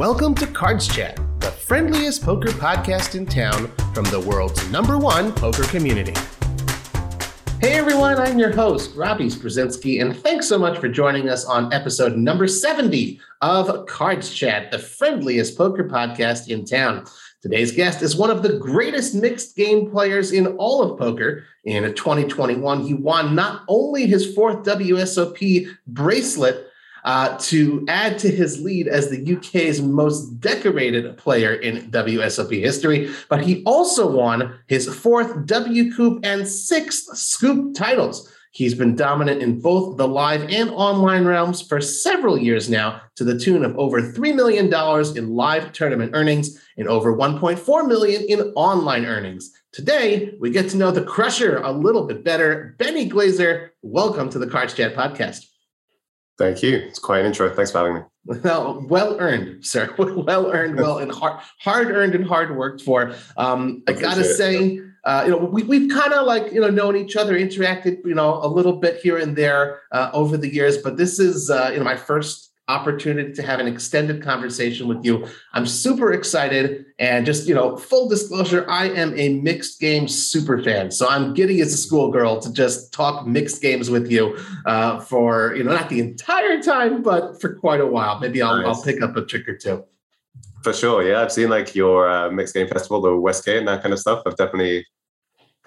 Welcome to Cards Chat, the friendliest poker podcast in town from the world's number one poker community. Hey everyone, I'm your host, Robbie Strazynski, and thanks so much for joining us on episode number 70 of Cards Chat, the friendliest poker podcast in town. Today's guest is one of the greatest mixed game players in all of poker. In 2021, he won not only his fourth WSOP bracelet, uh, to add to his lead as the UK's most decorated player in WSOP history. But he also won his fourth WCOOP and sixth Scoop titles. He's been dominant in both the live and online realms for several years now, to the tune of over $3 million in live tournament earnings and over 1.4 million in online earnings. Today, we get to know the crusher a little bit better. Benny Glaser, welcome to the Cards Chat podcast. Thank you. It's quite an intro. Thanks for having me. Well, well earned, sir. well earned, well and hard, hard earned and hard worked for. Um, I gotta say, uh, you know, we, we've kind of like you know known each other, interacted, you know, a little bit here and there uh, over the years, but this is uh, you know my first opportunity to have an extended conversation with you. I'm super excited. And just, you know, full disclosure, I am a mixed game super fan. So I'm giddy as a schoolgirl to just talk mixed games with you uh, for, you know, not the entire time, but for quite a while. Maybe I'll, nice. I'll pick up a trick or two. For sure. Yeah. I've seen like your uh, mixed game festival, the Westgate and that kind of stuff. I've definitely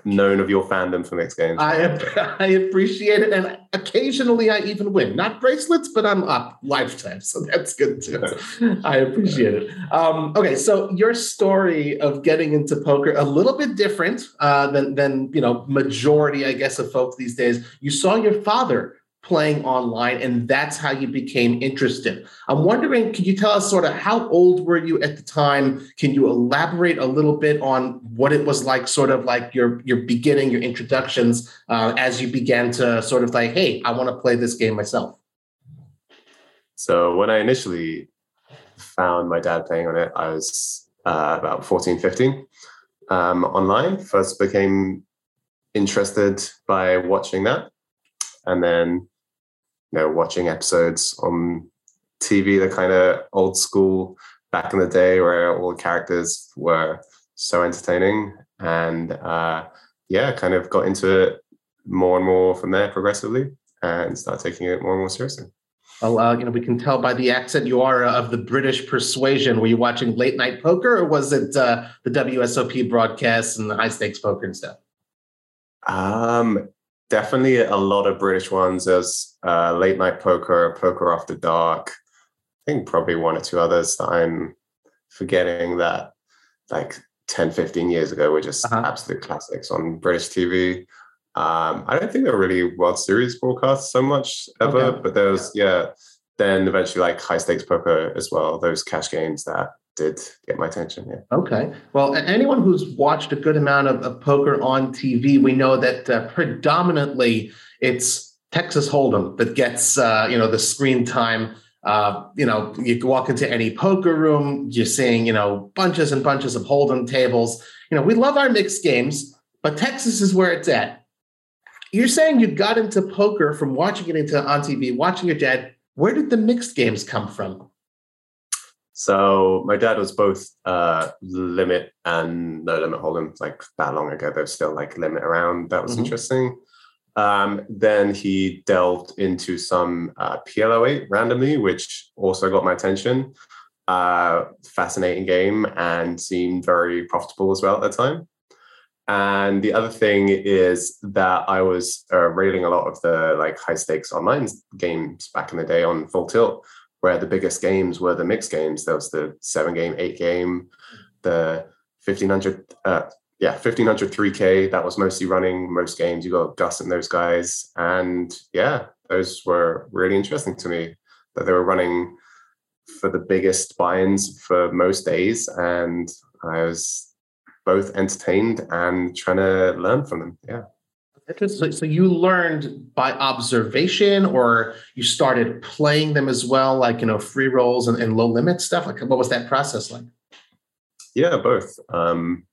known of your fandom for mixed games. I, I appreciate it. And occasionally I even win. Not bracelets, but I'm up lifetime. So that's good too. I appreciate it. Um, okay, so your story of getting into poker, a little bit different uh, than, than, you know, majority, I guess, of folks these days. You saw your father playing online and that's how you became interested. I'm wondering can you tell us sort of how old were you at the time? Can you elaborate a little bit on what it was like sort of like your your beginning your introductions uh, as you began to sort of like hey i want to play this game myself so when i initially found my dad playing on it i was uh, about 14 15 um, online. First became interested by watching that and then know, watching episodes on TV, the kind of old school back in the day where all the characters were so entertaining. And uh, yeah, kind of got into it more and more from there progressively and start taking it more and more seriously. Well, uh, you know, we can tell by the accent you are uh, of the British persuasion. Were you watching late night poker, or was it uh, the WSOP broadcasts and the high stakes poker and stuff? Um, definitely a lot of British ones. There's uh, Late Night Poker, Poker After Dark. I think probably one or two others that I'm forgetting that like 10, 15 years ago were just uh-huh. absolute classics on British TV. Um, I don't think they were really World Series broadcasts so much ever, okay. but there was, yeah, then eventually like high stakes poker as well, those cash games that did get my attention. Yeah. Okay. Well, anyone who's watched a good amount of, of poker on TV, we know that uh, predominantly it's Texas Hold'em that gets uh, you know the screen time. Uh, you know, you walk into any poker room, you're seeing you know bunches and bunches of Hold'em tables. You know, we love our mixed games, but Texas is where it's at. You're saying you got into poker from watching it into on TV, watching your dad. Where did the mixed games come from? So my dad was both uh, limit and no limit hold'em like that long ago. There was still like limit around. That was mm-hmm. interesting. Um, then he delved into some uh, PLO8 randomly, which also got my attention. Uh, fascinating game and seemed very profitable as well at the time. And the other thing is that I was uh, railing a lot of the like high stakes online games back in the day on full tilt where the biggest games were the mixed games. There was the seven game, eight game, the 1500, uh, yeah, 1500 3K. That was mostly running most games. You got Gus and those guys. And yeah, those were really interesting to me that they were running for the biggest buy-ins for most days. And I was both entertained and trying to learn from them. Yeah. Interesting. So you learned by observation, or you started playing them as well, like you know, free rolls and, and low limit stuff. Like, what was that process like? Yeah, both. Um,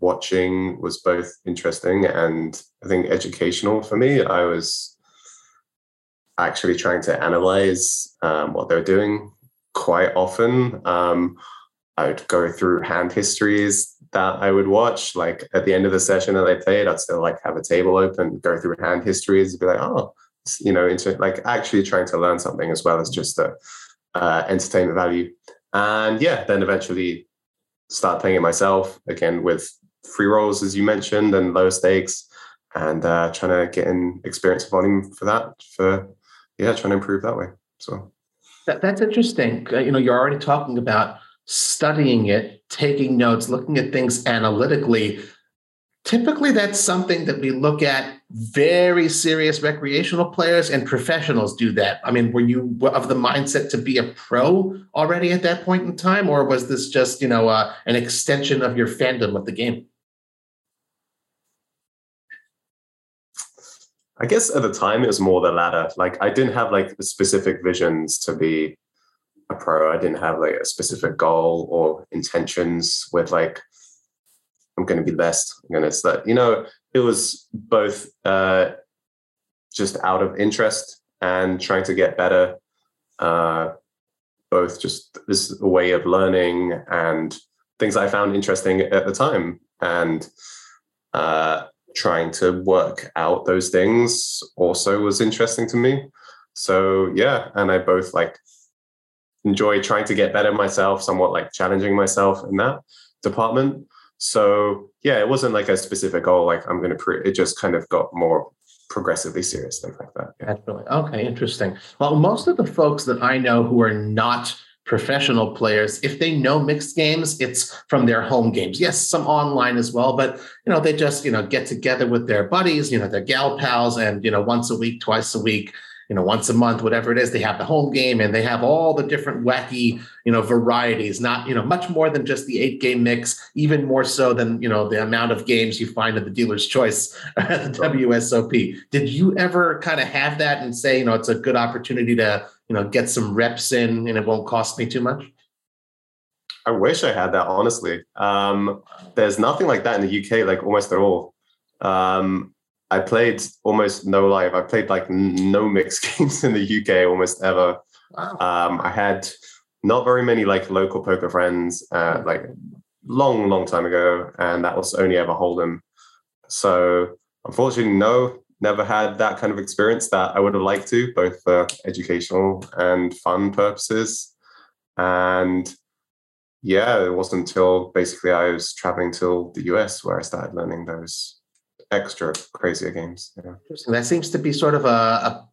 watching was both interesting and I think educational for me. I was actually trying to analyze um, what they were doing quite often. Um, I would go through hand histories that I would watch. Like at the end of the session that I played, I'd still like have a table open, go through hand histories, be like, oh, you know, into like actually trying to learn something as well as just the uh, entertainment value. And yeah, then eventually start playing it myself again with free rolls, as you mentioned, and lower stakes, and uh, trying to get in experience volume for that. For yeah, trying to improve that way. So that, that's interesting. Uh, you know, you're already talking about studying it, taking notes, looking at things analytically. Typically, that's something that we look at. Very serious recreational players and professionals do that. I mean, were you of the mindset to be a pro already at that point in time, or was this just you know uh, an extension of your fandom of the game? I guess at the time it was more the latter. Like I didn't have like specific visions to be a pro. I didn't have like a specific goal or intentions with like I'm going to be best. I'm going to that. You know, it was both uh, just out of interest and trying to get better. Uh, both just this way of learning and things I found interesting at the time, and uh, trying to work out those things also was interesting to me. So yeah, and I both like enjoy trying to get better myself, somewhat like challenging myself in that department. So yeah, it wasn't like a specific goal, like I'm going to. Pre- it just kind of got more progressively serious, things like that. Yeah. Okay, interesting. Well, most of the folks that I know who are not professional players if they know mixed games it's from their home games yes some online as well but you know they just you know get together with their buddies you know their gal pals and you know once a week twice a week you know once a month whatever it is they have the home game and they have all the different wacky you know varieties not you know much more than just the eight game mix even more so than you know the amount of games you find at the dealer's choice at the wsop did you ever kind of have that and say you know it's a good opportunity to you know get some reps in and it won't cost me too much? I wish i had that honestly. Um, there's nothing like that in the uk like almost at all. Um, I played almost no live. I played like no mixed games in the UK almost ever. Wow. Um, I had not very many like local poker friends, uh, like long, long time ago, and that was only ever Hold'em. So unfortunately, no, never had that kind of experience that I would have liked to, both for educational and fun purposes. And yeah, it wasn't until basically I was traveling to the US where I started learning those extra crazier games. Yeah. That seems to be sort of a, a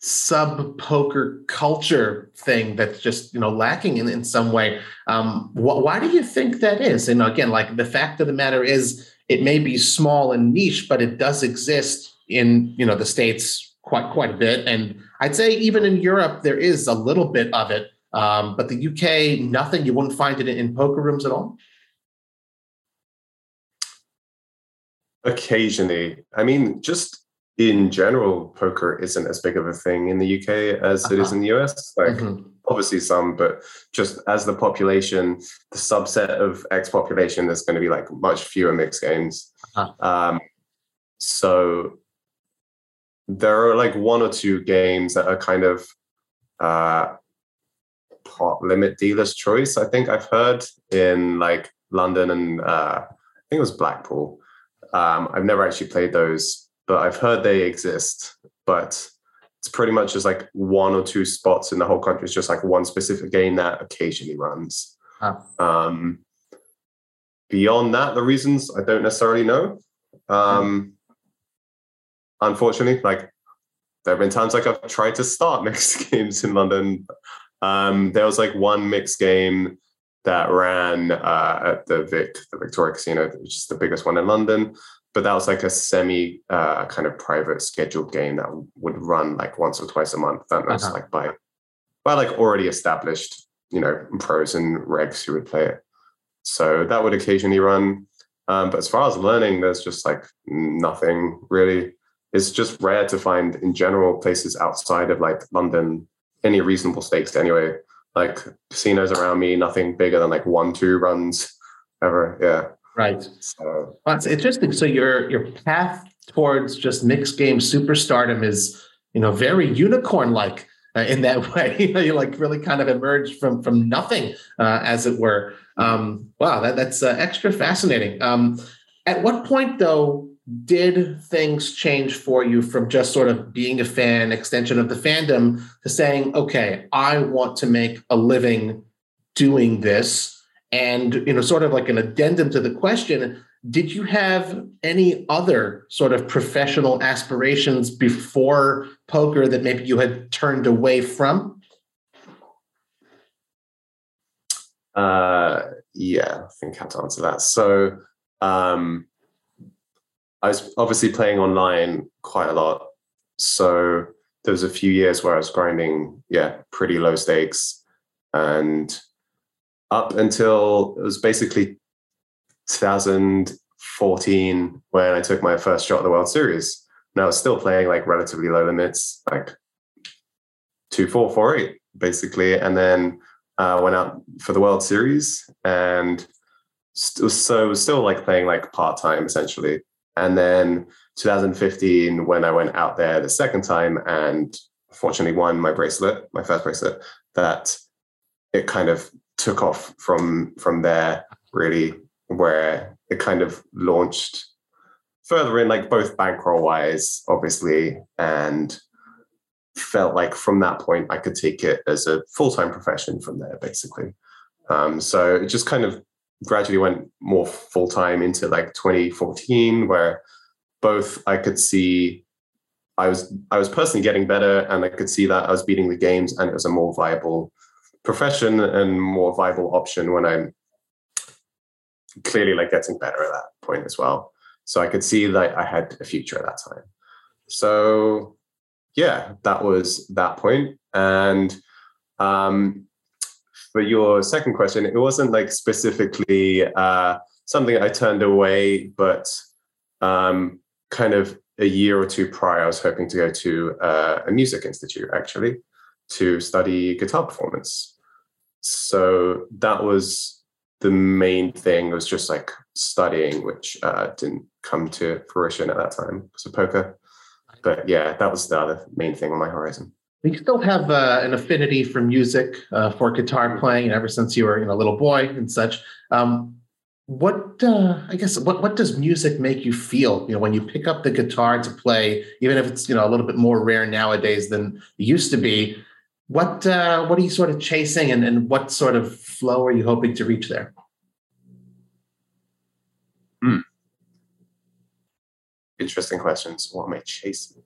sub poker culture thing that's just you know lacking in, in some way. Um, wh- why do you think that is? And again, like the fact of the matter is, it may be small and niche, but it does exist in you know the states quite quite a bit, and I'd say even in Europe there is a little bit of it. Um, but the UK, nothing. You wouldn't find it in, in poker rooms at all. Occasionally. I mean, just in general, poker isn't as big of a thing in the UK as uh-huh. it is uh-huh. in the US. Like, mm-hmm. obviously, some, but just as the population, the subset of X population, there's going to be like much fewer mixed games. Uh-huh. Um, so there are like one or two games that are kind of uh, pot limit dealer's choice. I think I've heard in like London and uh, I think it was Blackpool. Um, I've never actually played those, but I've heard they exist. But it's pretty much just like one or two spots in the whole country. It's just like one specific game that occasionally runs. Huh. Um, beyond that, the reasons I don't necessarily know. Um, unfortunately, like there have been times like I've tried to start mixed games in London. Um, there was like one mixed game that ran uh, at the Vic, the Victoria Casino, which is the biggest one in London. But that was like a semi uh, kind of private scheduled game that would run like once or twice a month. That was uh-huh. like by by like already established, you know, pros and regs who would play it. So that would occasionally run. Um, but as far as learning, there's just like nothing really. It's just rare to find in general places outside of like London any reasonable stakes anyway like casinos around me, nothing bigger than like one, two runs ever. Yeah. Right. So that's interesting. So your your path towards just mixed game superstardom is, you know, very unicorn like. uh, in that way. you know, you like really kind of emerged from from nothing, uh, as it were. Um, wow, that, that's uh, extra fascinating. Um, at what point, though, did things change for you from just sort of being a fan, extension of the fandom, to saying, okay, I want to make a living doing this? And you know, sort of like an addendum to the question, did you have any other sort of professional aspirations before poker that maybe you had turned away from? Uh, yeah, I think I have to answer that. So, um, I was obviously playing online quite a lot. So there was a few years where I was grinding, yeah, pretty low stakes, and up until it was basically 2014 when I took my first shot at the World Series. And I was still playing like relatively low limits, like two, four, four, eight, basically. And then uh, went out for the World Series and st- so was still like playing like part time essentially. And then 2015, when I went out there the second time and fortunately won my bracelet, my first bracelet, that it kind of took off from from there really where it kind of launched further in like both bankroll wise obviously and felt like from that point i could take it as a full-time profession from there basically. Um, so it just kind of gradually went more full-time into like 2014 where both i could see i was i was personally getting better and i could see that i was beating the games and it was a more viable profession and more viable option when I'm clearly like getting better at that point as well. So I could see that I had a future at that time. So yeah, that was that point. And um, for your second question, it wasn't like specifically uh, something I turned away, but um, kind of a year or two prior, I was hoping to go to uh, a music institute actually to study guitar performance. So that was the main thing. It was just like studying, which uh, didn't come to fruition at that time because of poker. But yeah, that was the other main thing on my horizon. You still have uh, an affinity for music, uh, for guitar playing, ever since you were you know, a little boy and such. Um, what uh, I guess what what does music make you feel? You know, when you pick up the guitar to play, even if it's you know a little bit more rare nowadays than it used to be. What uh, what are you sort of chasing, and, and what sort of flow are you hoping to reach there? Hmm. Interesting questions. What am I chasing?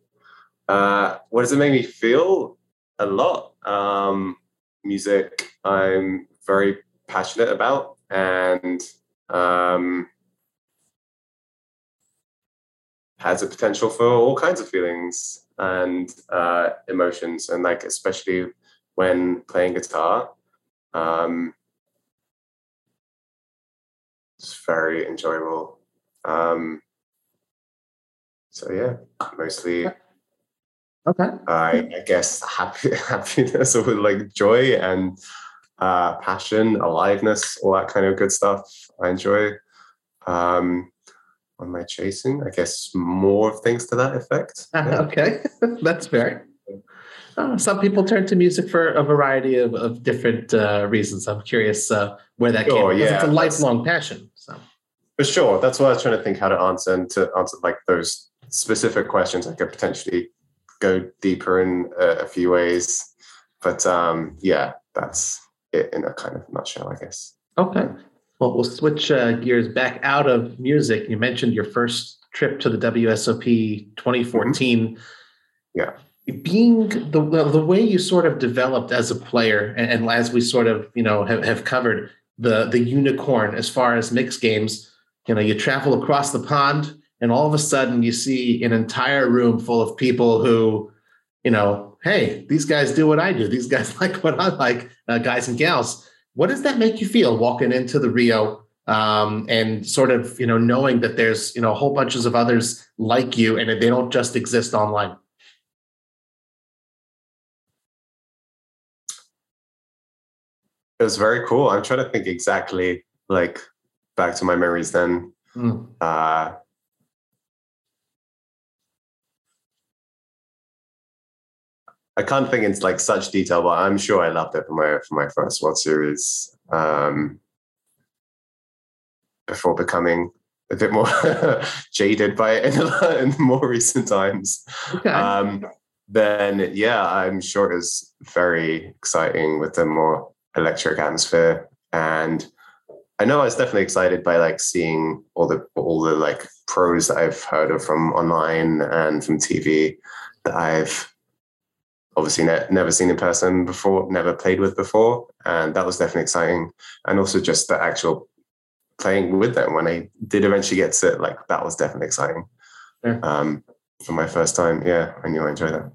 Uh, what does it make me feel? A lot. Um, music. I'm very passionate about, and um, has a potential for all kinds of feelings and uh, emotions, and like especially when playing guitar, um, it's very enjoyable. Um, so yeah, mostly. Okay. I, I guess happy, happiness or like joy and uh, passion, aliveness, all that kind of good stuff. I enjoy. Um, am I chasing? I guess more things to that effect. Yeah. okay, that's fair. Uh, some people turn to music for a variety of, of different uh, reasons. I'm curious uh, where that sure, came. Yeah, it's a lifelong passion. So for sure, that's why I was trying to think how to answer and to answer like those specific questions. I could potentially go deeper in a, a few ways, but um, yeah, that's it in a kind of nutshell, I guess. Okay. Well, we'll switch uh, gears back out of music. You mentioned your first trip to the WSOP 2014. Mm-hmm. Yeah. Being the the way you sort of developed as a player, and, and as we sort of you know have, have covered the the unicorn as far as mixed games, you know, you travel across the pond, and all of a sudden you see an entire room full of people who, you know, hey, these guys do what I do. These guys like what I like, uh, guys and gals what does that make you feel walking into the Rio um, and sort of you know knowing that there's you know whole bunches of others like you and they don't just exist online? It was very cool. I'm trying to think exactly like back to my memories then. Mm. Uh, I can't think in like such detail, but I'm sure I loved it for my for my first World Series. Um, before becoming a bit more jaded by it in, in more recent times. Okay. Um, then yeah, I'm sure it was very exciting with the more electric atmosphere. And I know I was definitely excited by like seeing all the all the like pros that I've heard of from online and from TV that I've obviously ne- never seen in person before, never played with before, and that was definitely exciting. And also just the actual playing with them when I did eventually get to it, like that was definitely exciting. Yeah. Um, for my first time, yeah, I knew I enjoyed that.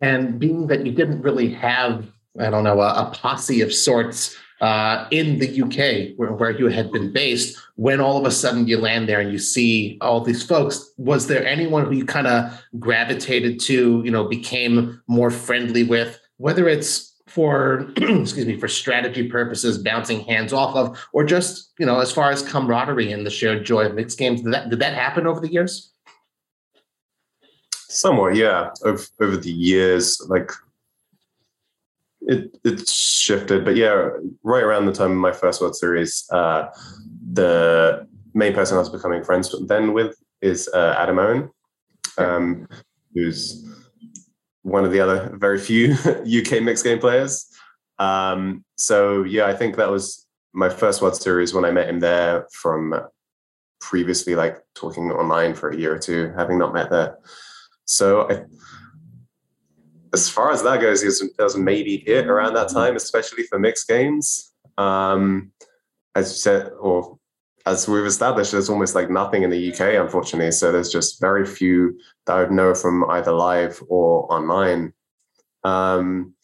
And being that you didn't really have, I don't know, a, a posse of sorts uh, in the UK where, where you had been based, when all of a sudden you land there and you see all these folks, was there anyone who you kind of gravitated to, you know, became more friendly with, whether it's for excuse me for strategy purposes bouncing hands off of or just you know as far as camaraderie and the shared joy of mixed games did that did that happen over the years? Somewhat yeah. Over, over the years like it it shifted but yeah right around the time of my first world series uh, the main person i was becoming friends with then with is uh, adam owen um, who's one of the other very few UK mixed game players. Um, so yeah, I think that was my first World Series when I met him there from previously like talking online for a year or two, having not met there. So I, as far as that goes, it was maybe it around that time, especially for mixed games. Um, as you said, or as we've established, there's almost like nothing in the UK, unfortunately. So there's just very few that I would know from either live or online. Um,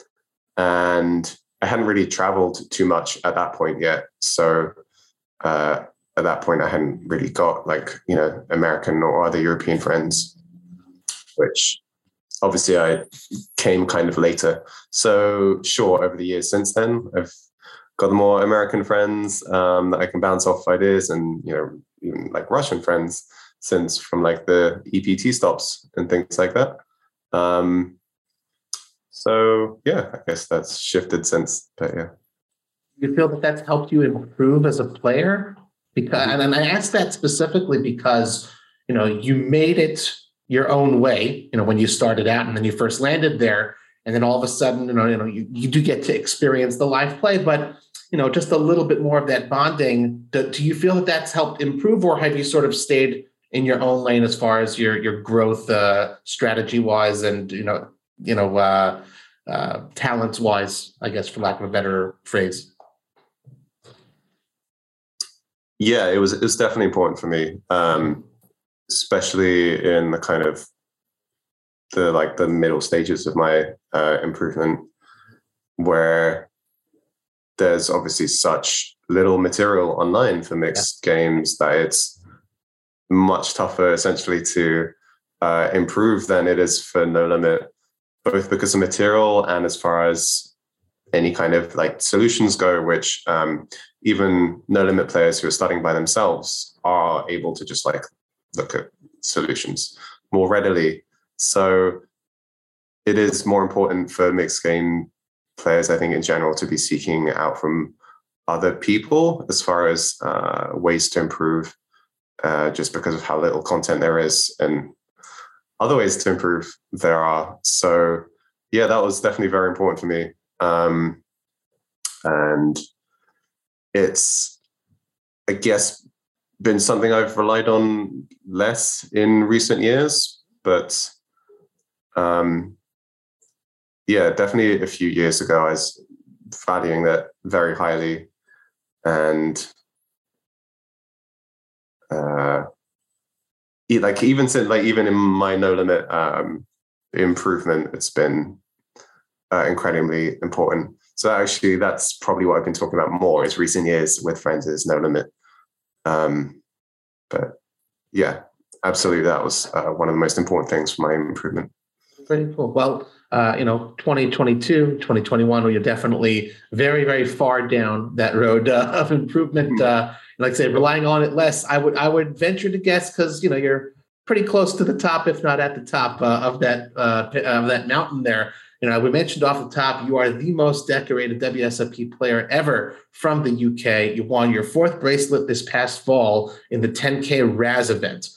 and I hadn't really traveled too much at that point yet. So uh, at that point, I hadn't really got like, you know, American or other European friends, which obviously I came kind of later. So sure, over the years since then, I've got more American friends um, that I can bounce off ideas and, you know, even like Russian friends since from like the EPT stops and things like that. Um, so yeah, I guess that's shifted since, but yeah. You feel that that's helped you improve as a player? Because, and I ask that specifically because, you know, you made it your own way, you know, when you started out and then you first landed there. And then all of a sudden, you know, you know, you, you do get to experience the live play, but you know, just a little bit more of that bonding. Do, do you feel that that's helped improve, or have you sort of stayed in your own lane as far as your your growth uh, strategy wise, and you know, you know, uh, uh, talents wise? I guess, for lack of a better phrase. Yeah, it was it was definitely important for me, um, especially in the kind of the like the middle stages of my uh, improvement, where there's obviously such little material online for mixed yeah. games that it's much tougher essentially to uh, improve than it is for no limit both because of material and as far as any kind of like solutions go which um, even no limit players who are studying by themselves are able to just like look at solutions more readily so it is more important for mixed game players, I think, in general, to be seeking out from other people as far as uh, ways to improve, uh, just because of how little content there is, and other ways to improve there are. So, yeah, that was definitely very important for me. Um, and it's, I guess, been something I've relied on less in recent years, but um, yeah, definitely a few years ago, I was valuing that very highly, and uh, like even since like even in my no limit um, improvement, it's been uh, incredibly important. So actually, that's probably what I've been talking about more is recent years with friends is no limit. Um, but yeah, absolutely, that was uh, one of the most important things for my improvement. Very cool. Well, uh, you know 2022 2021 where you're definitely very very far down that road uh, of improvement uh, like i say relying on it less i would i would venture to guess because you know you're pretty close to the top if not at the top uh, of that uh, of that mountain there You know, we mentioned off the top, you are the most decorated WSOP player ever from the UK. You won your fourth bracelet this past fall in the 10K Razz event.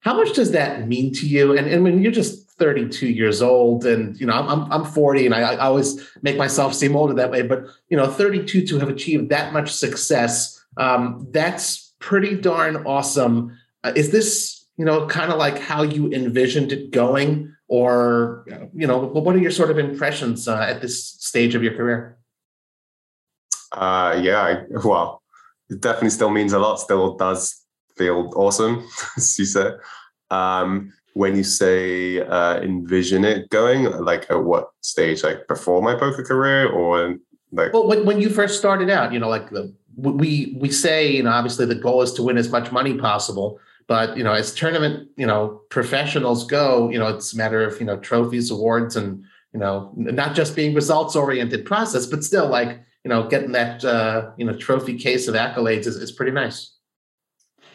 How much does that mean to you? And, and when you're just 32 years old, and you know, I'm I'm 40, and I, I always make myself seem older that way. But you know, 32 to have achieved that much success, um, that's pretty darn awesome. Uh, is this you know kind of like how you envisioned it going, or you know, what are your sort of impressions uh, at this stage of your career? Uh, yeah, I, well, it definitely still means a lot. Still does feel awesome, as you said. Um, when you say uh, envision it going, like at what stage? Like before my poker career, or like? Well, when, when you first started out, you know, like the we we say, you know, obviously the goal is to win as much money possible. But you know, as tournament, you know, professionals go, you know, it's a matter of you know trophies, awards, and you know, not just being results oriented process, but still like you know, getting that uh, you know trophy case of accolades is, is pretty nice.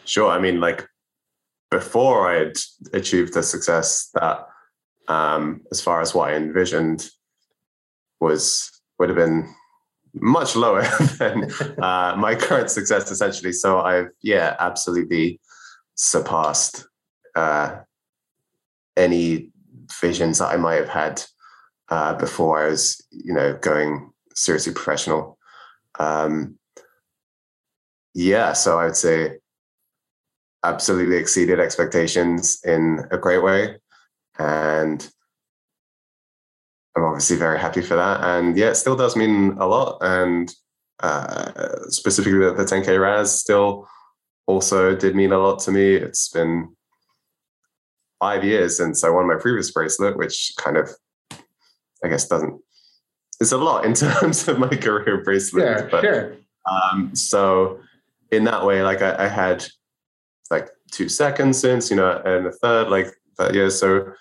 Sure. I mean, like before I had achieved the success that, um, as far as what I envisioned, was would have been much lower than uh, my current success, essentially. So I've yeah, absolutely surpassed uh, any visions that I might have had uh, before I was, you know, going seriously professional. Um, yeah, so I would say absolutely exceeded expectations in a great way. And I'm obviously very happy for that. And yeah, it still does mean a lot. And uh, specifically the, the 10K Razz still also did mean a lot to me. It's been five years since I won my previous bracelet, which kind of, I guess, doesn't, it's a lot in terms of my career bracelet. Sure, but, sure. Um, so in that way, like I, I had like two seconds since, you know, and a third like that year. So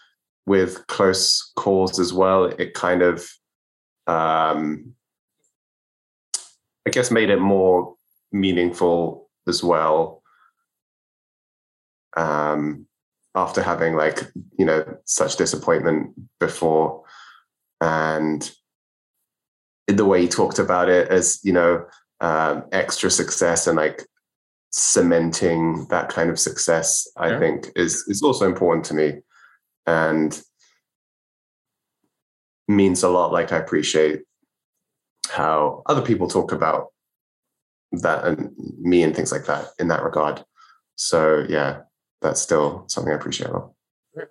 with close calls as well, it kind of um I guess made it more meaningful as well. Um after having like, you know, such disappointment before and the way he talked about it as, you know, um, extra success and like cementing that kind of success, I yeah. think, is is also important to me, and means a lot. Like I appreciate how other people talk about that and me and things like that in that regard. So yeah, that's still something I appreciate a lot.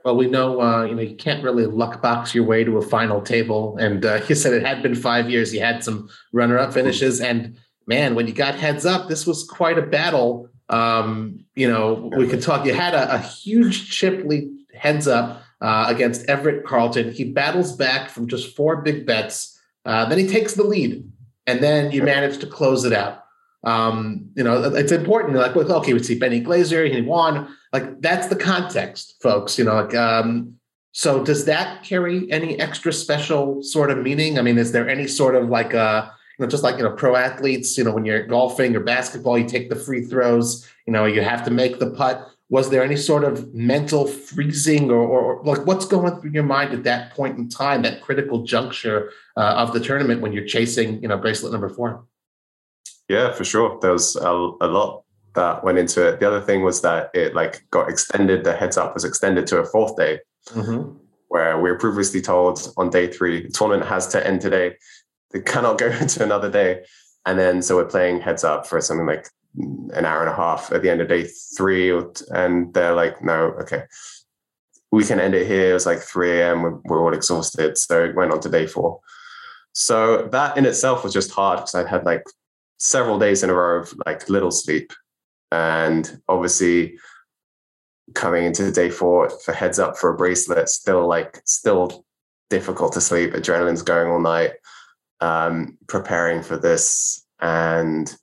Well, we know uh, you know you can't really luck box your way to a final table, and uh, you said it had been five years. You had some runner-up finishes, and man, when you got heads up, this was quite a battle. Um, you know, we could talk. You had a, a huge chip lead heads up uh, against Everett Carlton. He battles back from just four big bets. Uh, then he takes the lead, and then you manage to close it out. Um, you know, it's important. Like, okay, we see Benny Glaser, he won. Like, that's the context, folks. You know, like, um, so does that carry any extra special sort of meaning? I mean, is there any sort of like a you know, just like you know, pro athletes, you know, when you're golfing or basketball, you take the free throws, you know, you have to make the putt. Was there any sort of mental freezing or, or, or like what's going through your mind at that point in time, that critical juncture uh, of the tournament when you're chasing, you know, bracelet number four? Yeah, for sure. There was a, a lot that went into it. The other thing was that it like got extended. The heads up was extended to a fourth day, mm-hmm. where we were previously told on day three the tournament has to end today they cannot go into another day. And then so we're playing heads up for something like an hour and a half at the end of day three, and they're like, no, okay, we can end it here. It was like 3 a.m. We're, we're all exhausted. So it went on to day four. So that in itself was just hard because I'd had like several days in a row of like little sleep. And obviously coming into day four for heads up for a bracelet, still like still difficult to sleep. Adrenaline's going all night um, preparing for this. And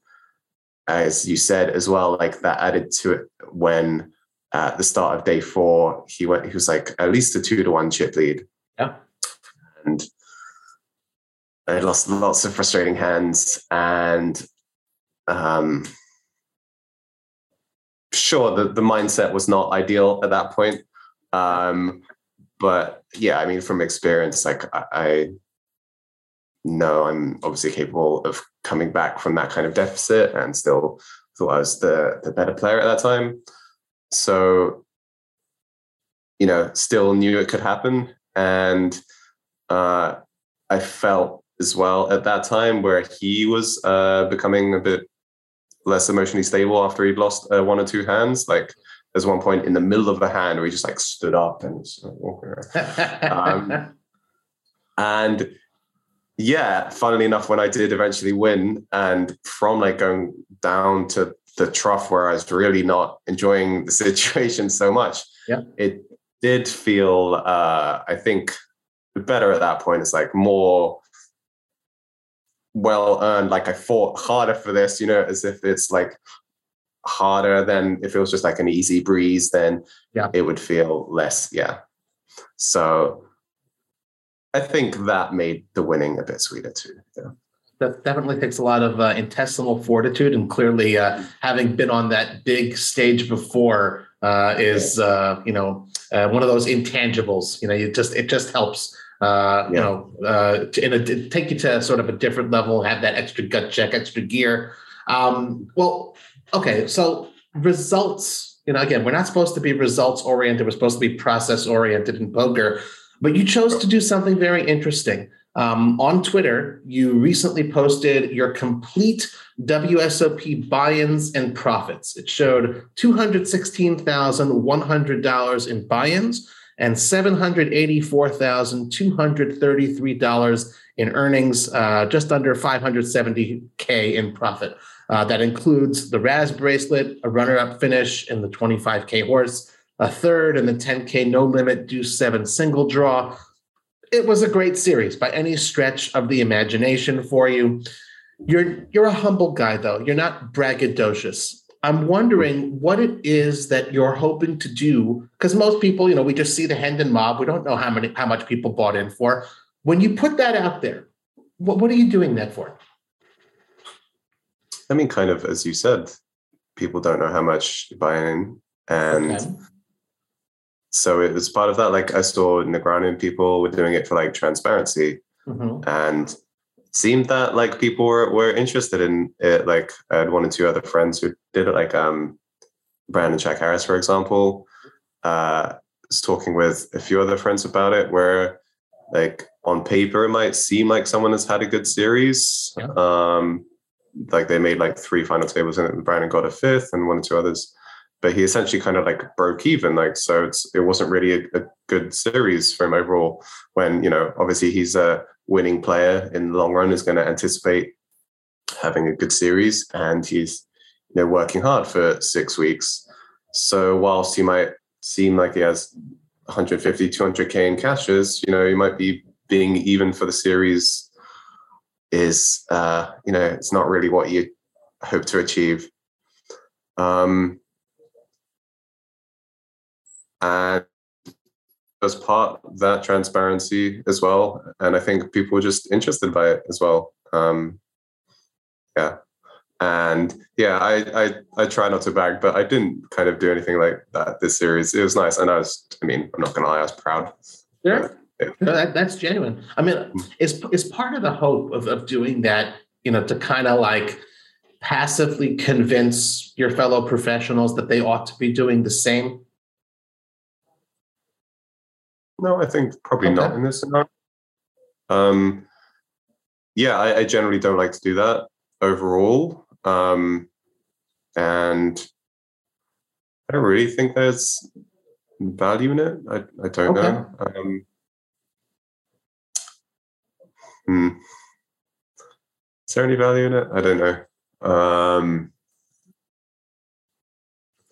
as you said as well, like that added to it when at the start of day four, he went, he was like at least a two to one chip lead. Yeah. And I lost lots of frustrating hands and um sure the, the mindset was not ideal at that point. Um, but yeah, I mean, from experience, like I, I know I'm obviously capable of coming back from that kind of deficit and still thought I was the, the better player at that time. So, you know, still knew it could happen. And uh, I felt as well at that time where he was uh, becoming a bit less emotionally stable after he'd lost uh, one or two hands. Like there's one point in the middle of the hand where he just like stood up and was walking around. um, and yeah, funnily enough, when I did eventually win, and from like going down to the trough where I was really not enjoying the situation so much, yeah. it did feel, uh, I think, better at that point. It's like more well earned. Like I fought harder for this, you know, as if it's like harder than if it was just like an easy breeze, then yeah. it would feel less. Yeah. So I think that made the winning a bit sweeter too. Yeah. That definitely takes a lot of uh, intestinal fortitude, and clearly, uh, having been on that big stage before uh, is, uh, you know, uh, one of those intangibles. You know, you just it just helps. Uh, you know, to, in a, to take you to sort of a different level, have that extra gut check, extra gear. Um, well, okay, so results. You know, again, we're not supposed to be results oriented. We're supposed to be process oriented in poker. But you chose to do something very interesting. Um, on Twitter, you recently posted your complete WSOP buy-ins and profits. It showed $216,100 in buy-ins and $784,233 in earnings, uh, just under 570K in profit. Uh, that includes the Razz bracelet, a runner-up finish in the 25K horse, a third in the 10K no limit deuce seven single draw. It was a great series by any stretch of the imagination for you. You're you're a humble guy though. You're not braggadocious. I'm wondering what it is that you're hoping to do because most people, you know, we just see the Hendon mob. We don't know how many how much people bought in for. When you put that out there, what, what are you doing that for? I mean, kind of as you said, people don't know how much you buy in, and okay so it was part of that. Like I saw Negreanu people were doing it for like transparency, mm-hmm. and seemed that like people were were interested in it. Like I had one or two other friends who did it, like um Brandon Shack-Harris, for example. Uh, was talking with a few other friends about it, where like on paper it might seem like someone has had a good series. Yeah. Um, like they made like three final tables in and Brandon got a fifth and one or two others but he essentially kind of like broke even. Like, so it's, it wasn't really a, a, good series for him overall. When, you know, obviously he's a winning player in the long run, is going to anticipate having a good series and he's, you know, working hard for six weeks. So whilst he might seem like he has 150, 200K in cashes, you know, he might be being even for the series is, uh, you know, it's not really what you hope to achieve. Um, and as part of that transparency as well. And I think people were just interested by it as well. Um, yeah. And yeah, I, I I try not to bag, but I didn't kind of do anything like that this series. It was nice, and I was. I mean, I'm not gonna lie, I was proud. Yeah, yeah. No, that, that's genuine. I mean, it's it's part of the hope of of doing that. You know, to kind of like passively convince your fellow professionals that they ought to be doing the same no, I think probably okay. not in this scenario. Um, yeah, I, I, generally don't like to do that overall. Um, and I don't really think there's value in it. I, I don't okay. know. Um, hmm. Is there any value in it? I don't know. Um,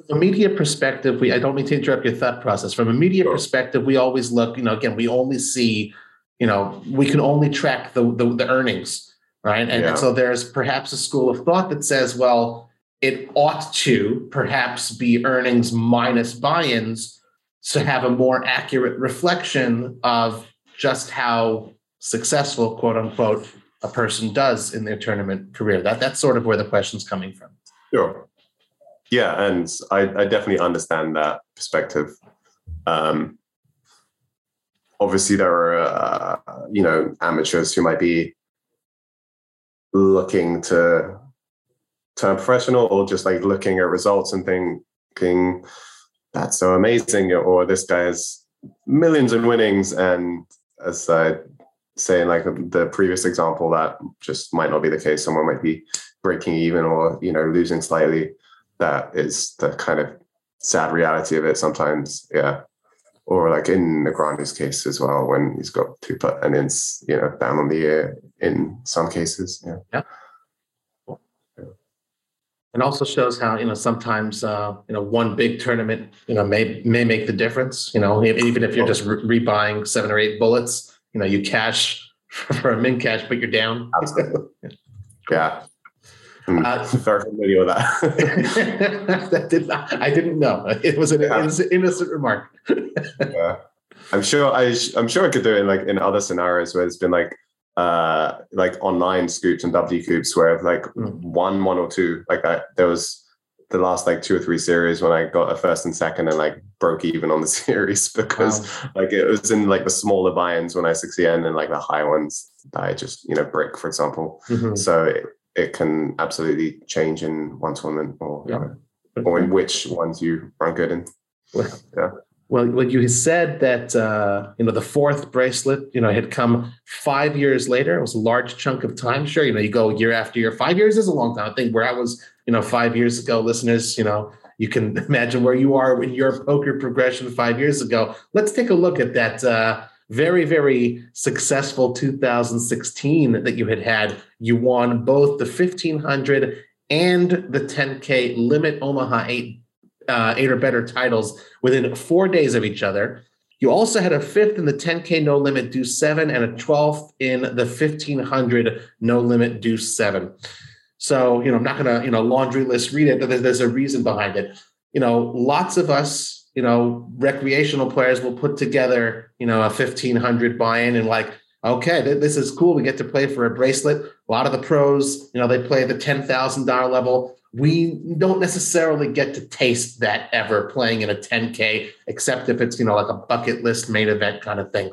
from a media perspective, we I don't mean to interrupt your thought process. From a media sure. perspective, we always look, you know, again, we only see, you know, we can only track the the, the earnings, right? And, yeah. and so there's perhaps a school of thought that says, well, it ought to perhaps be earnings minus buy-ins to have a more accurate reflection of just how successful, quote unquote, a person does in their tournament career. That that's sort of where the question's coming from. Sure yeah, and I, I definitely understand that perspective. Um, obviously there are uh, you know amateurs who might be looking to turn professional or just like looking at results and thinking that's so amazing or this guy has millions in winnings and as i say in like the previous example that just might not be the case someone might be breaking even or you know losing slightly that is the kind of sad reality of it sometimes yeah or like in Negreanu's case as well, when he's got two putt and it's you know down on the year in some cases. Yeah. Yeah. It also shows how you know sometimes uh, you know one big tournament you know may may make the difference. You know even if you're just re- rebuying seven or eight bullets, you know you cash for a min cash, but you're down. yeah. Hmm. Uh, Very familiar with that. that did not, I didn't know. It was an, yeah. innocent remark. yeah. I'm sure I I'm sure I could do it in like in other scenarios where it's been like uh like online SCOOPs and WCOOPs where like mm. one, one or two like that. There was the last like two or three series when I got a first and second and like broke even on the series because wow. like it was in like the smaller buy-ins when I succeed and then like the high ones that I just you know break for example. Mm-hmm. So it, it can absolutely change in one tournament or yeah. or in which ones you run good in. Well, yeah. Well, well, you said that uh, you know the fourth bracelet, you know, had come five years later. It was a large chunk of time. Sure, you know, you go year after year. Five years is a long time. I think where I was, you know, five years ago, listeners, you know, you can imagine where you are in your poker progression five years ago. Let's take a look at that uh, very, very successful 2016 that you had had. You won both the 1500 and the 10K Limit Omaha 8, uh, eight or better titles within four days of each other. You also had a fifth in the 10K No Limit Deuce 7 and a 12th in the 1500 No Limit Deuce 7. So, you know, I'm not going to, you know, laundry list read it, but there's a reason behind it. You know, lots of us you know, recreational players will put together, you know, a 1500 buy-in and like, okay, th- this is cool. We get to play for a bracelet. A lot of the pros, you know, they play the $10,000 level. We don't necessarily get to taste that ever playing in a 10K, except if it's, you know, like a bucket list main event kind of thing.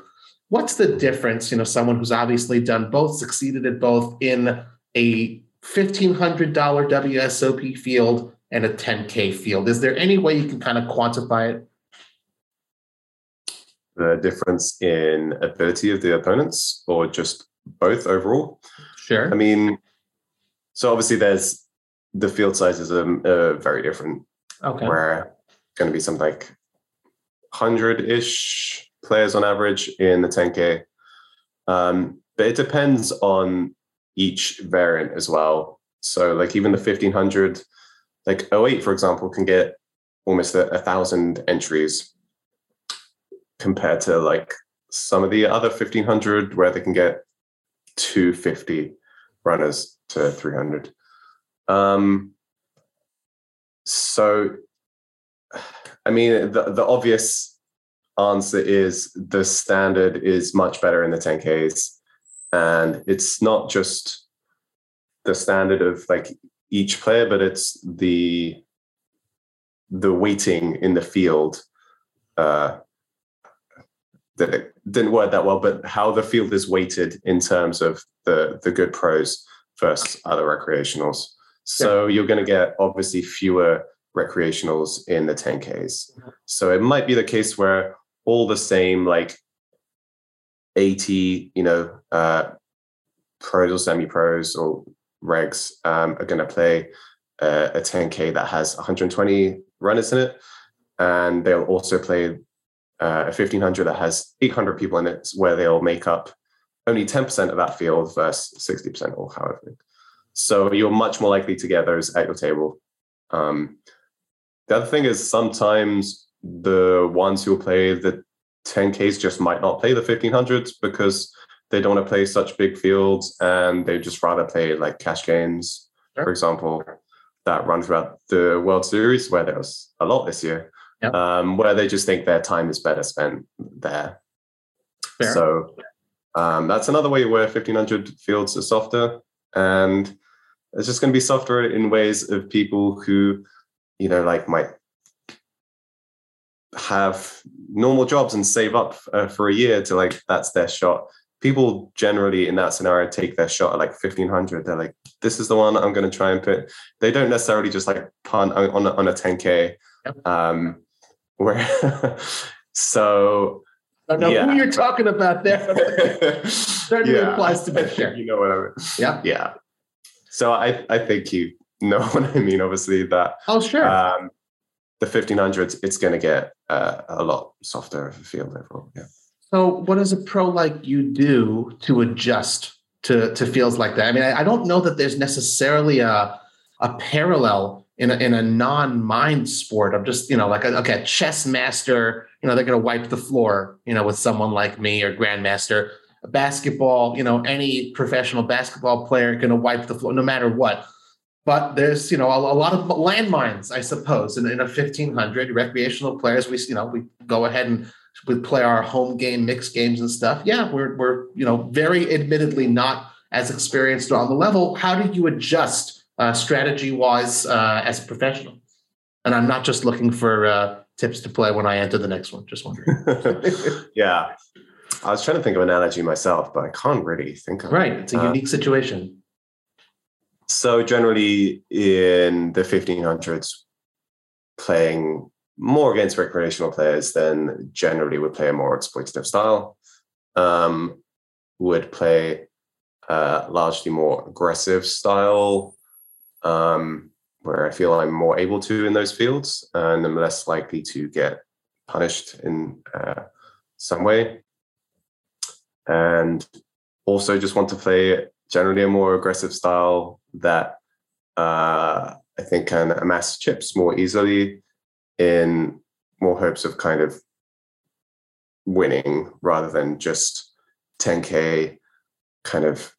What's the difference? You know, someone who's obviously done both, succeeded at both in a $1,500 WSOP field and a 10K field. Is there any way you can kind of quantify it? The difference in ability of the opponents, or just both overall? Sure. I mean, so obviously there's the field sizes are, very different. Okay. Where it's going to be something like 100 ish players on average in the 10K. Um, but it depends on each variant as well. So, like, even the 1500 like O8, for example, can get almost a, a thousand entries compared to like some of the other 1500 where they can get 250 runners to 300. Um, so, I mean, the, the obvious answer is the standard is much better in the 10Ks. And it's not just the standard of like each player, but it's the the weighting in the field uh, that it didn't work that well, but how the field is weighted in terms of the the good pros versus other recreationals. So yeah. you're going to get obviously fewer recreationals in the 10Ks. So it might be the case where all the same like 80, you know, uh, pros or semi pros or regs um, are going to play uh, a 10K that has 120 runners in it. And they'll also play uh, a 1500 that has 800 people in it, where they'll make up only 10% of that field versus 60% or however. So you're much more likely to get those at your table. Um, the other thing is sometimes the ones who play the 10Ks just might not play the 1500s because they don't want to play such big fields and they just rather play like cash games, sure. for example, that run throughout the World Series, where there was a lot this year, yep. um, where they just think their time is better spent there. Fair. So um, that's another way where 1500 fields are softer. And it's just going to be softer in ways of people who, you know, like might have normal jobs and save up uh, for a year to like that's their shot people generally in that scenario take their shot at like 1500 they're like this is the one i'm going to try and put they don't necessarily just like punt on a, on a 10k yep. um where so I don't know yeah. who you're talking about there. Certainly yeah. applies to me. Sure. You know what I mean? Yeah. Yeah. So I, I think you know what I mean. Obviously, that. Oh, sure. Um, the 1500s, it's going to get uh, a lot softer of a field overall. Yeah. So, what does a pro like you do to adjust to to feels like that? I mean, I, I don't know that there's necessarily a a parallel in a, in a non-mind sport of just you know like a, okay, a chess master. You know, they're going to wipe the floor. You know, with someone like me or grandmaster. Basketball, you know, any professional basketball player going to wipe the floor no matter what. But there's you know a, a lot of landmines, I suppose, in, in a 1500 recreational players. We you know we go ahead and we play our home game, mixed games and stuff. Yeah, we're we're you know very admittedly not as experienced on the level. How do you adjust uh, strategy wise uh, as a professional? And I'm not just looking for uh, tips to play when I enter the next one. Just wondering. yeah, I was trying to think of an analogy myself, but I can't really think of. Right, it's a uh, unique situation. So generally, in the 1500s, playing more against recreational players than generally would play a more exploitative style. Um, would play uh, largely more aggressive style, um, where I feel I'm more able to in those fields, and I'm less likely to get punished in uh, some way. And also, just want to play generally a more aggressive style that uh, I think can amass chips more easily in more hopes of kind of winning rather than just 10k kind of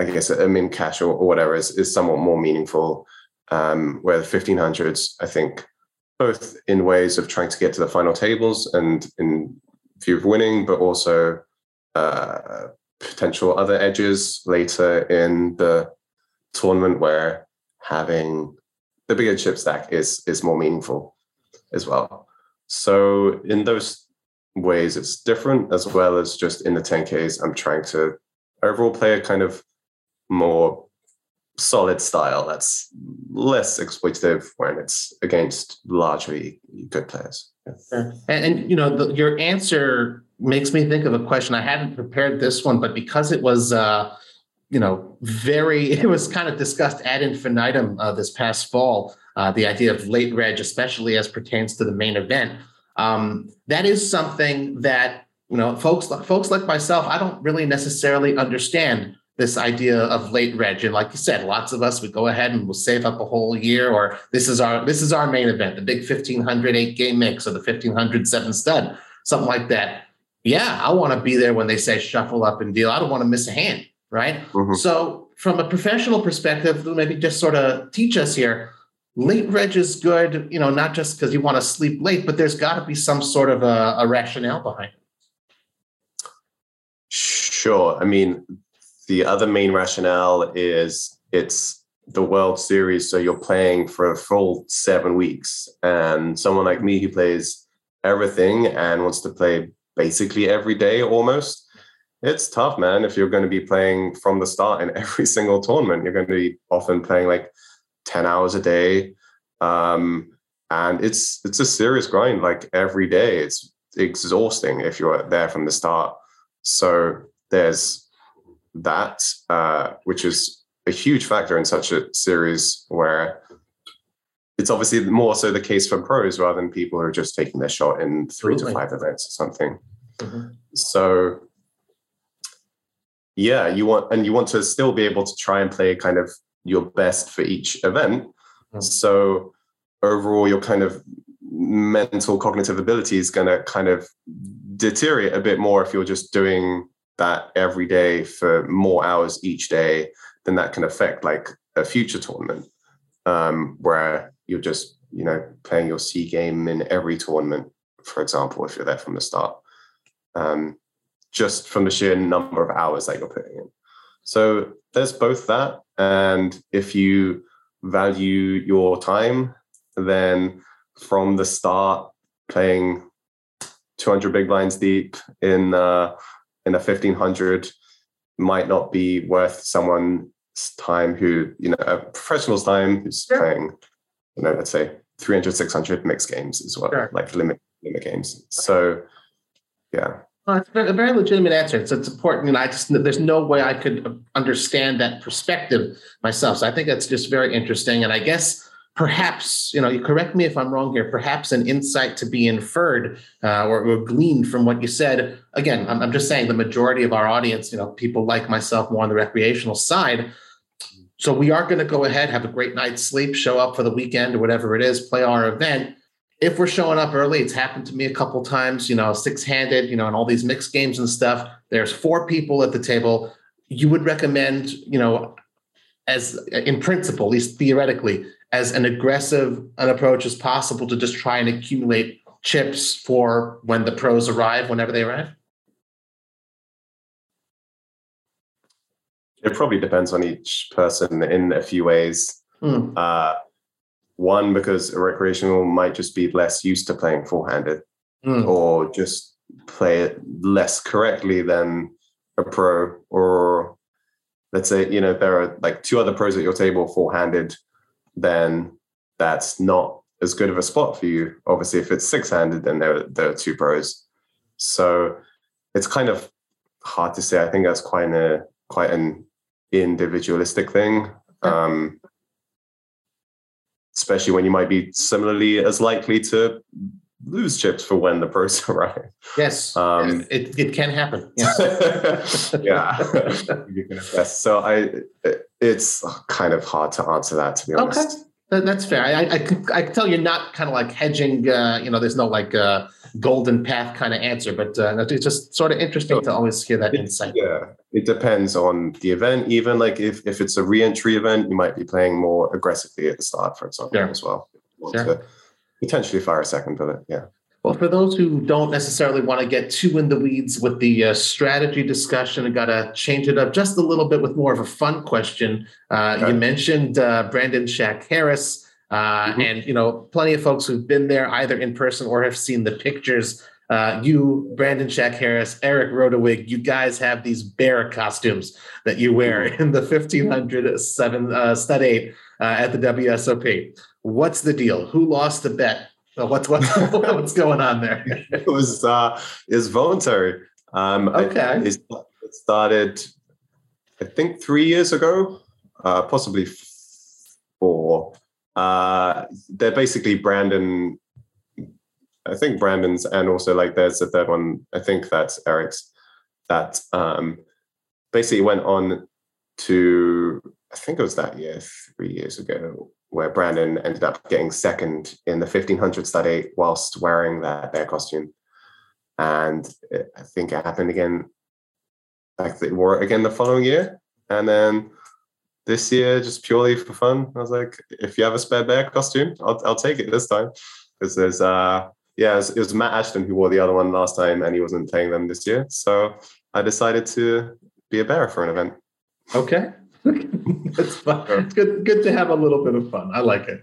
i guess a min cash or, or whatever is, is somewhat more meaningful. Um, where the 1500s i think both in ways of trying to get to the final tables and in view of winning but also uh, potential other edges later in the tournament where having the bigger chip stack is is more meaningful as well. So in those ways, it's different as well as just in the 10Ks. I'm trying to overall play a kind of more solid style that's less exploitative when it's against largely good players. Yeah. And, and, you know, the, your answer makes me think of a question. I hadn't prepared this one, but because it was uh, you know, very, it was kind of discussed ad infinitum uh, this past fall, uh, the idea of late reg, especially as pertains to the main event. Um, that is something that, you know, folks, folks like myself, I don't really necessarily understand this idea of late reg. And like you said, lots of us would go ahead and we'll save up a whole year, or this is our this is our main event, the big 1500 eight game mix or the 1500 seven stud, something like that. Yeah, I want to be there when they say shuffle up and deal. I don't want to miss a hand right? Mm-hmm. So, from a professional perspective, maybe just sort of teach us here. Late reg is good, you know, not just because you want to sleep late, but there's got to be some sort of a, a rationale behind it. Sure. I mean, the other main rationale is it's the World Series, so you're playing for a full seven weeks. And someone like me who plays everything and wants to play basically every day almost, it's tough, man. If you're going to be playing from the start in every single tournament, you're going to be often playing like 10 hours a day. Um, and it's it's a serious grind like every day. It's exhausting if you're there from the start. So there's that, uh, which is a huge factor in such a series where it's obviously more so the case for pros rather than people who are just taking their shot in three to five events or something. Mm-hmm. So yeah you want and you want to still be able to try and play kind of your best for each event mm-hmm. so overall your kind of mental cognitive ability is going to kind of deteriorate a bit more if you're just doing that every day for more hours each day then that can affect like a future tournament um, where you're just you know playing your c game in every tournament for example if you're there from the start um, just from the sheer number of hours that you're putting in. So there's both that. And if you value your time, then from the start, playing 200 big blinds deep in uh, in a 1500 might not be worth someone's time who you know a professional's time who's sure. playing you know let's say 300 600 mixed games as well sure. like limit limit games so yeah well, it's a very legitimate answer. It's, it's important. And I just, there's no way I could understand that perspective myself. So I think that's just very interesting. And I guess perhaps, you know, you correct me if I'm wrong here, perhaps an insight to be inferred uh, or, or, gleaned from what you said. Again, I'm, I'm just saying the majority of our audience, you know, people like myself more on the recreational side. So we are going to go ahead, have a great night's sleep, show up for the weekend or whatever it is, play our event if we're showing up early, it's happened to me a couple times, you know, six handed, you know, and all these mixed games and stuff. There's four people at the table. You would recommend, you know, as in principle, at least theoretically, as an aggressive an approach as possible to just try and accumulate chips for when the pros arrive, whenever they arrive? It probably depends on each person in a few ways. Mm. Uh, one, because a recreational might just be less used to playing four-handed mm. or just play it less correctly than a pro or let's say you know there are like two other pros at your table four-handed then that's not as good of a spot for you. Obviously if it's six-handed then there, there are two pros. So it's kind of hard to say. I think that's quite a quite an individualistic thing. Um, especially when you might be similarly as likely to lose chips for when the pros arrive. Yes, um, it, it can happen. Yes. yeah, you can invest. So I, it's kind of hard to answer that to be honest. Okay. That's fair. I, I, can, I can tell you're not kind of like hedging. Uh, you know, there's no like uh, golden path kind of answer, but uh, it's just sort of interesting to always hear that insight. Yeah, it depends on the event. Even like if if it's a re-entry event, you might be playing more aggressively at the start, for example, sure. as well. Sure. potentially fire a second bullet. Yeah. Well, for those who don't necessarily want to get too in the weeds with the uh, strategy discussion, I got to change it up just a little bit with more of a fun question. Uh, okay. You mentioned uh, Brandon Shack-Harris, uh, mm-hmm. and you know plenty of folks who've been there either in person or have seen the pictures. Uh, you, Brandon Shack-Harris, Eric Rodawig, you guys have these bear costumes that you wear mm-hmm. in the 1500 seven uh, stud eight at the WSOP. What's the deal? Who lost the bet? What's what's what's going on there? it was uh is voluntary. Um okay. It, it started I think three years ago, uh possibly four. Uh they're basically Brandon I think Brandon's and also like there's a third one, I think that's Eric's that um basically went on to I think it was that year, three years ago, where Brandon ended up getting second in the 1500 study whilst wearing that bear costume. And it, I think it happened again, like they wore it again the following year. And then this year, just purely for fun, I was like, if you have a spare bear costume, I'll, I'll take it this time. Because there's, uh, yeah, it was, it was Matt Ashton who wore the other one last time and he wasn't playing them this year. So I decided to be a bear for an event. Okay. That's fun. It's good. Good to have a little bit of fun. I like it.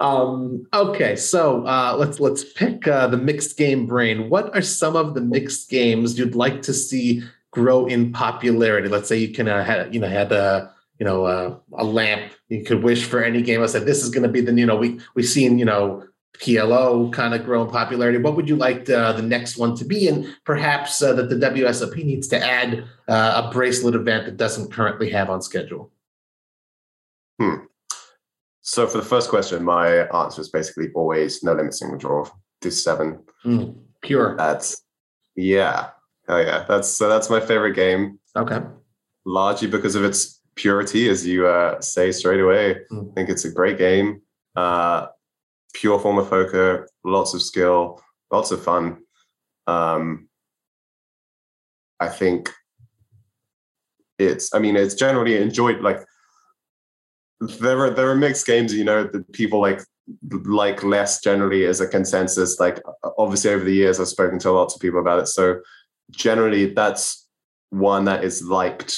Um, okay, so uh, let's let's pick uh, the mixed game brain. What are some of the mixed games you'd like to see grow in popularity? Let's say you can uh, had you know had a you know uh, a lamp. You could wish for any game. I said this is going to be the you know we we've seen you know PLO kind of grow in popularity. What would you like the, the next one to be? And perhaps uh, that the WSOP needs to add uh, a bracelet event that doesn't currently have on schedule. Hmm. So for the first question, my answer is basically always no limit single draw to seven. Mm, pure. That's yeah. Oh yeah. That's so that's my favorite game. Okay. Largely because of its purity, as you uh, say straight away. Mm. I think it's a great game. Uh, pure form of poker, lots of skill, lots of fun. Um, I think it's. I mean, it's generally enjoyed. Like there are there are mixed games. You know, that people like like less generally as a consensus. Like obviously over the years, I've spoken to lots of people about it. So generally, that's one that is liked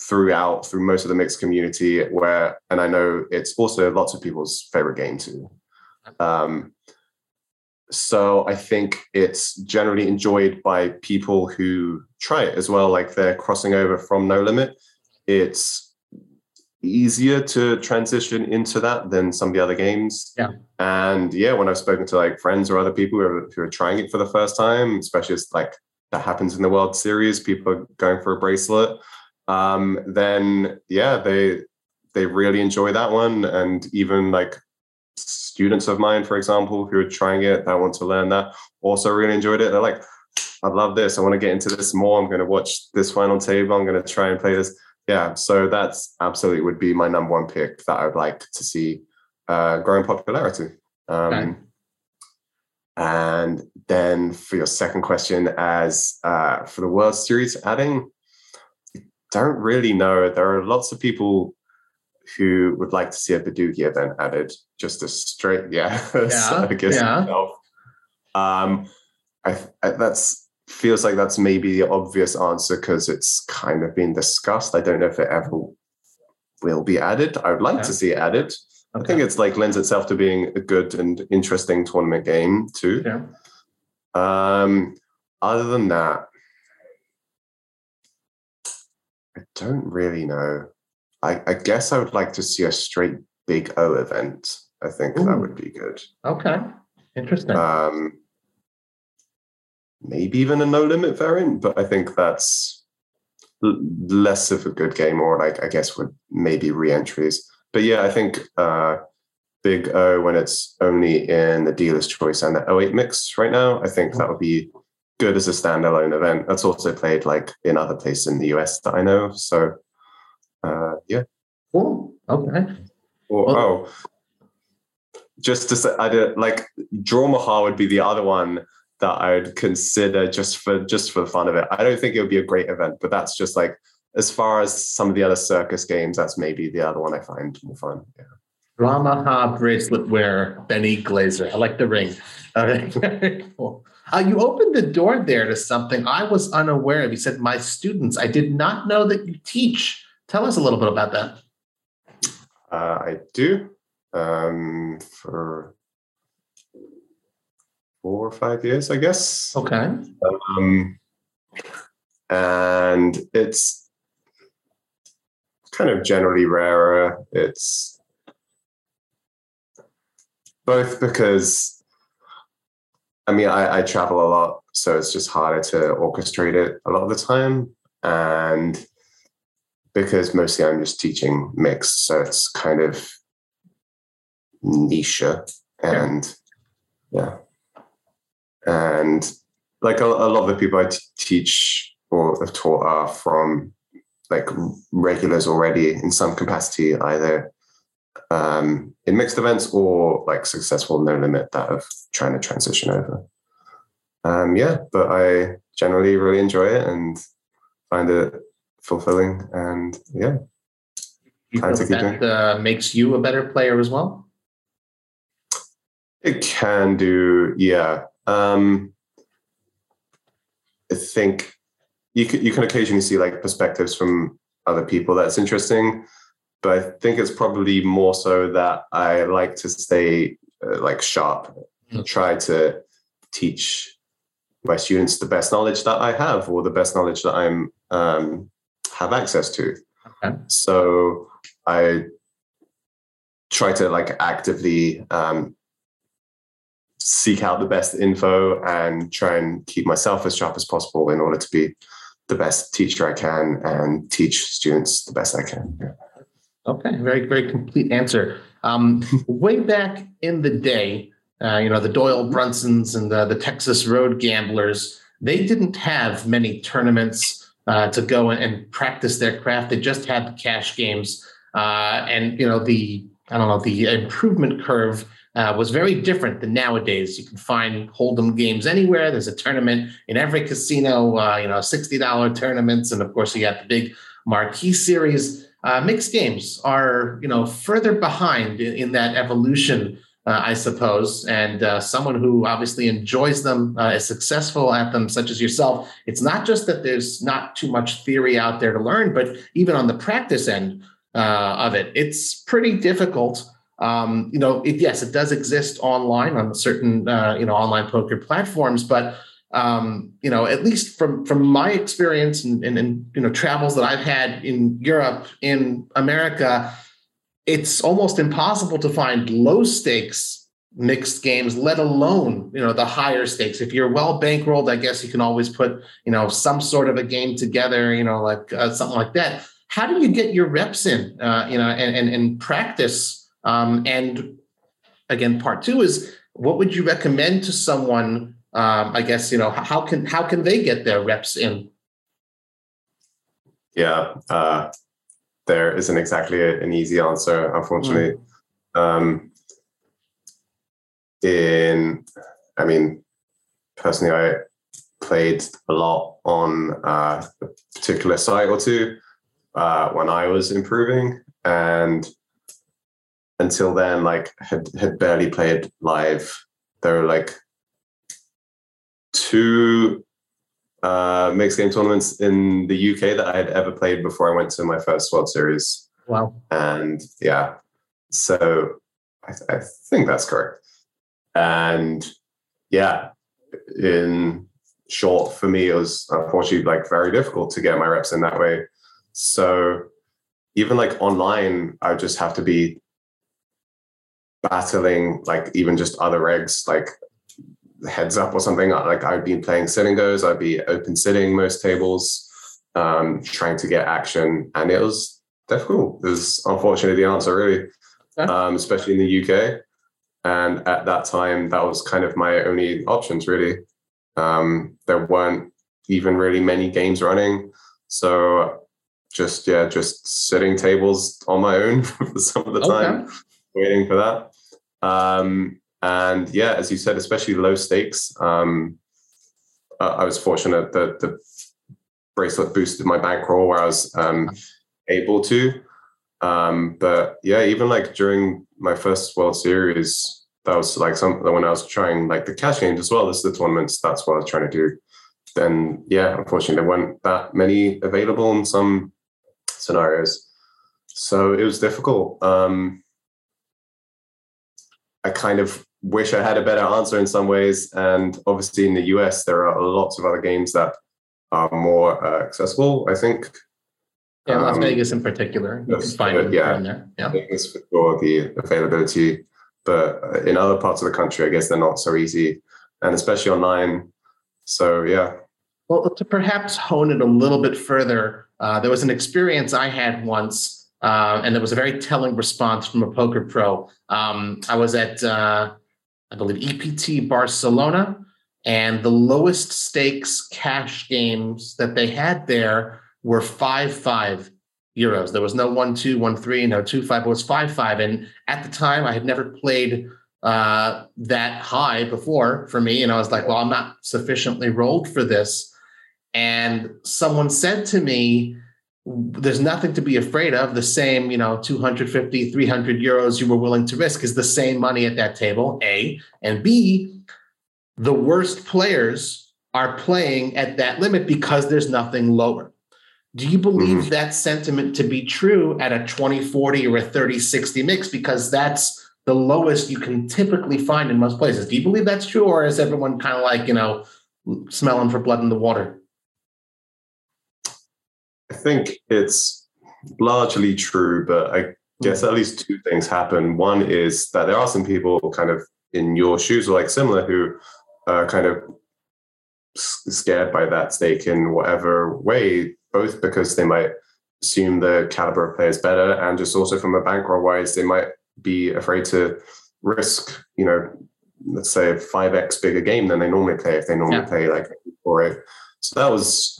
throughout through most of the mixed community. Where and I know it's also lots of people's favorite game too. Um, so I think it's generally enjoyed by people who try it as well. Like they're crossing over from No Limit. It's easier to transition into that than some of the other games. Yeah. And yeah, when I've spoken to like friends or other people who are, who are trying it for the first time, especially as like that happens in the World Series, people are going for a bracelet. Um, then yeah, they they really enjoy that one. And even like students of mine, for example, who are trying it, that want to learn that, also really enjoyed it. They're like, I love this. I want to get into this more. I'm going to watch this final table. I'm going to try and play this. Yeah. So that's absolutely would be my number one pick that I would like to see uh, growing popularity. Um, okay. And then for your second question, as uh, for the World Series adding, don't really know. There are lots of people who would like to see a Badugi event added, just a straight, yeah, yeah, I guess yeah. Um, I, I, that's feels like that's maybe the obvious answer because it's kind of been discussed. I don't know if it ever will be added. I would like yeah. to see it added. Okay. I think it's like lends itself to being a good and interesting tournament game too. Yeah. Um, other than that, I don't really know. I, I guess I would like to see a straight big O event. I think Ooh. that would be good. Okay. Interesting. Um, maybe even a no limit variant, but I think that's l- less of a good game, or like I guess would maybe re-entries. But yeah, I think uh, Big O when it's only in the dealer's choice and the O8 mix right now, I think that would be good as a standalone event. That's also played like in other places in the US that I know of. So uh, yeah. Cool. Okay. Or, well, oh, just to say, I did like Drawmaha would be the other one that I would consider just for just for the fun of it. I don't think it would be a great event, but that's just like as far as some of the other circus games, that's maybe the other one I find more fun. Yeah. Drawmaha bracelet wearer, Benny Glaser. I like the ring. Okay. cool. Uh, you opened the door there to something I was unaware of. You said, My students. I did not know that you teach. Tell us a little bit about that. Uh, I do. Um, for four or five years, I guess. Okay. Um, and it's kind of generally rarer. It's both because I mean, I, I travel a lot, so it's just harder to orchestrate it a lot of the time. And because mostly I'm just teaching mix, so it's kind of niche and yeah. And like a, a lot of the people I t- teach or have taught are from like regulars already in some capacity, either um, in mixed events or like successful no limit that of trying to transition over. Um, yeah, but I generally really enjoy it and find it fulfilling and yeah. You feel that uh, makes you a better player as well? It can do, yeah. Um, I think you can, you can occasionally see like perspectives from other people that's interesting but I think it's probably more so that I like to stay uh, like sharp, mm-hmm. try to teach my students the best knowledge that I have or the best knowledge that I'm um, have access to. Okay. So I try to like actively um, seek out the best info and try and keep myself as sharp as possible in order to be the best teacher I can and teach students the best I can. Yeah. Okay, very, very complete answer. Um, way back in the day, uh, you know, the Doyle Brunsons and the, the Texas Road Gamblers, they didn't have many tournaments uh, to go and, and, practice their craft. They just had the cash games. Uh, and, you know, the, I don't know, the improvement curve uh, was very different than nowadays. You can find Hold'em games anywhere. There's a tournament in every casino, uh, you know, $60 tournaments. And of course, you got the big marquee series. Uh, mixed games are, you know, further behind in, in that evolution, uh, I suppose. And uh, someone who obviously enjoys them, uh, is successful at them, such as yourself. It's not just that there's not too much theory out there to learn, but even on the practice end uh, of it, it's pretty difficult. Um, you know, it, yes, it does exist online on certain uh, you know online poker platforms, but um, you know, at least from from my experience and, and, and you know travels that I've had in Europe, in America, it's almost impossible to find low stakes mixed games let alone you know the higher stakes. If you're well bankrolled i guess you can always put you know some sort of a game together you know like uh, something like that. How do you get your reps in uh, you know and, and, and practice um, and again part two is what would you recommend to someone um, i guess you know how can how can they get their reps in? Yeah uh, there isn't exactly a, an easy answer unfortunately. Mm. um, in i mean personally i played a lot on uh, a particular site or two uh, when i was improving and until then like had had barely played live. There were like two uh, mixed game tournaments in the UK that I had ever played before I went to my first World Series. Wow. And yeah, so I, I think that's correct. And yeah, in short, for me, it was unfortunately like very difficult to get my reps in that way. So even like online, I just have to be battling like even just other regs like heads up or something. Like I'd been playing sit-n-gos, I'd be open sitting most tables, um, trying to get action, and it was difficult. It was unfortunately the answer, really, um, especially in the UK. And at that time, that was kind of my only options, really. Um, there weren't even really many games running, so just yeah, just sitting tables on my own for some of the time, okay. waiting for that. Um, and yeah, as you said, especially low stakes. Um, I was fortunate that the bracelet boosted my bankroll where I was um, able to. Um, but yeah, even like during my first World Series, that was like something when I was trying like the cash games as well as the tournaments. That's what I was trying to do. Then yeah, unfortunately, there weren't that many available in some scenarios, so it was difficult. Um, I kind of wish I had a better answer in some ways. And obviously, in the US, there are lots of other games that are more uh, accessible. I think. Yeah, Las um, Vegas in particular. You can find it yeah, there. Yeah, Vegas for the availability, but in other parts of the country, I guess they're not so easy, and especially online. So yeah. Well, to perhaps hone it a little bit further, uh, there was an experience I had once, uh, and there was a very telling response from a poker pro. Um, I was at uh, I believe, EPT Barcelona. And the lowest stakes cash games that they had there were 5 5 euros. There was no 1 2, 1 3, no 2 5, it was 5 5. And at the time, I had never played uh, that high before for me. And I was like, well, I'm not sufficiently rolled for this. And someone said to me, there's nothing to be afraid of. The same, you know, 250, 300 euros you were willing to risk is the same money at that table, A. And B, the worst players are playing at that limit because there's nothing lower. Do you believe mm-hmm. that sentiment to be true at a 20 40 or a 30 60 mix? Because that's the lowest you can typically find in most places. Do you believe that's true? Or is everyone kind of like, you know, smelling for blood in the water? I think it's largely true, but I guess hmm. at least two things happen. One is that there are some people kind of in your shoes or like similar who are kind of scared by that stake in whatever way, both because they might assume the caliber of players better and just also from a bankroll wise, they might be afraid to risk, you know, let's say a 5x bigger game than they normally play if they normally yeah. play like 4 So that was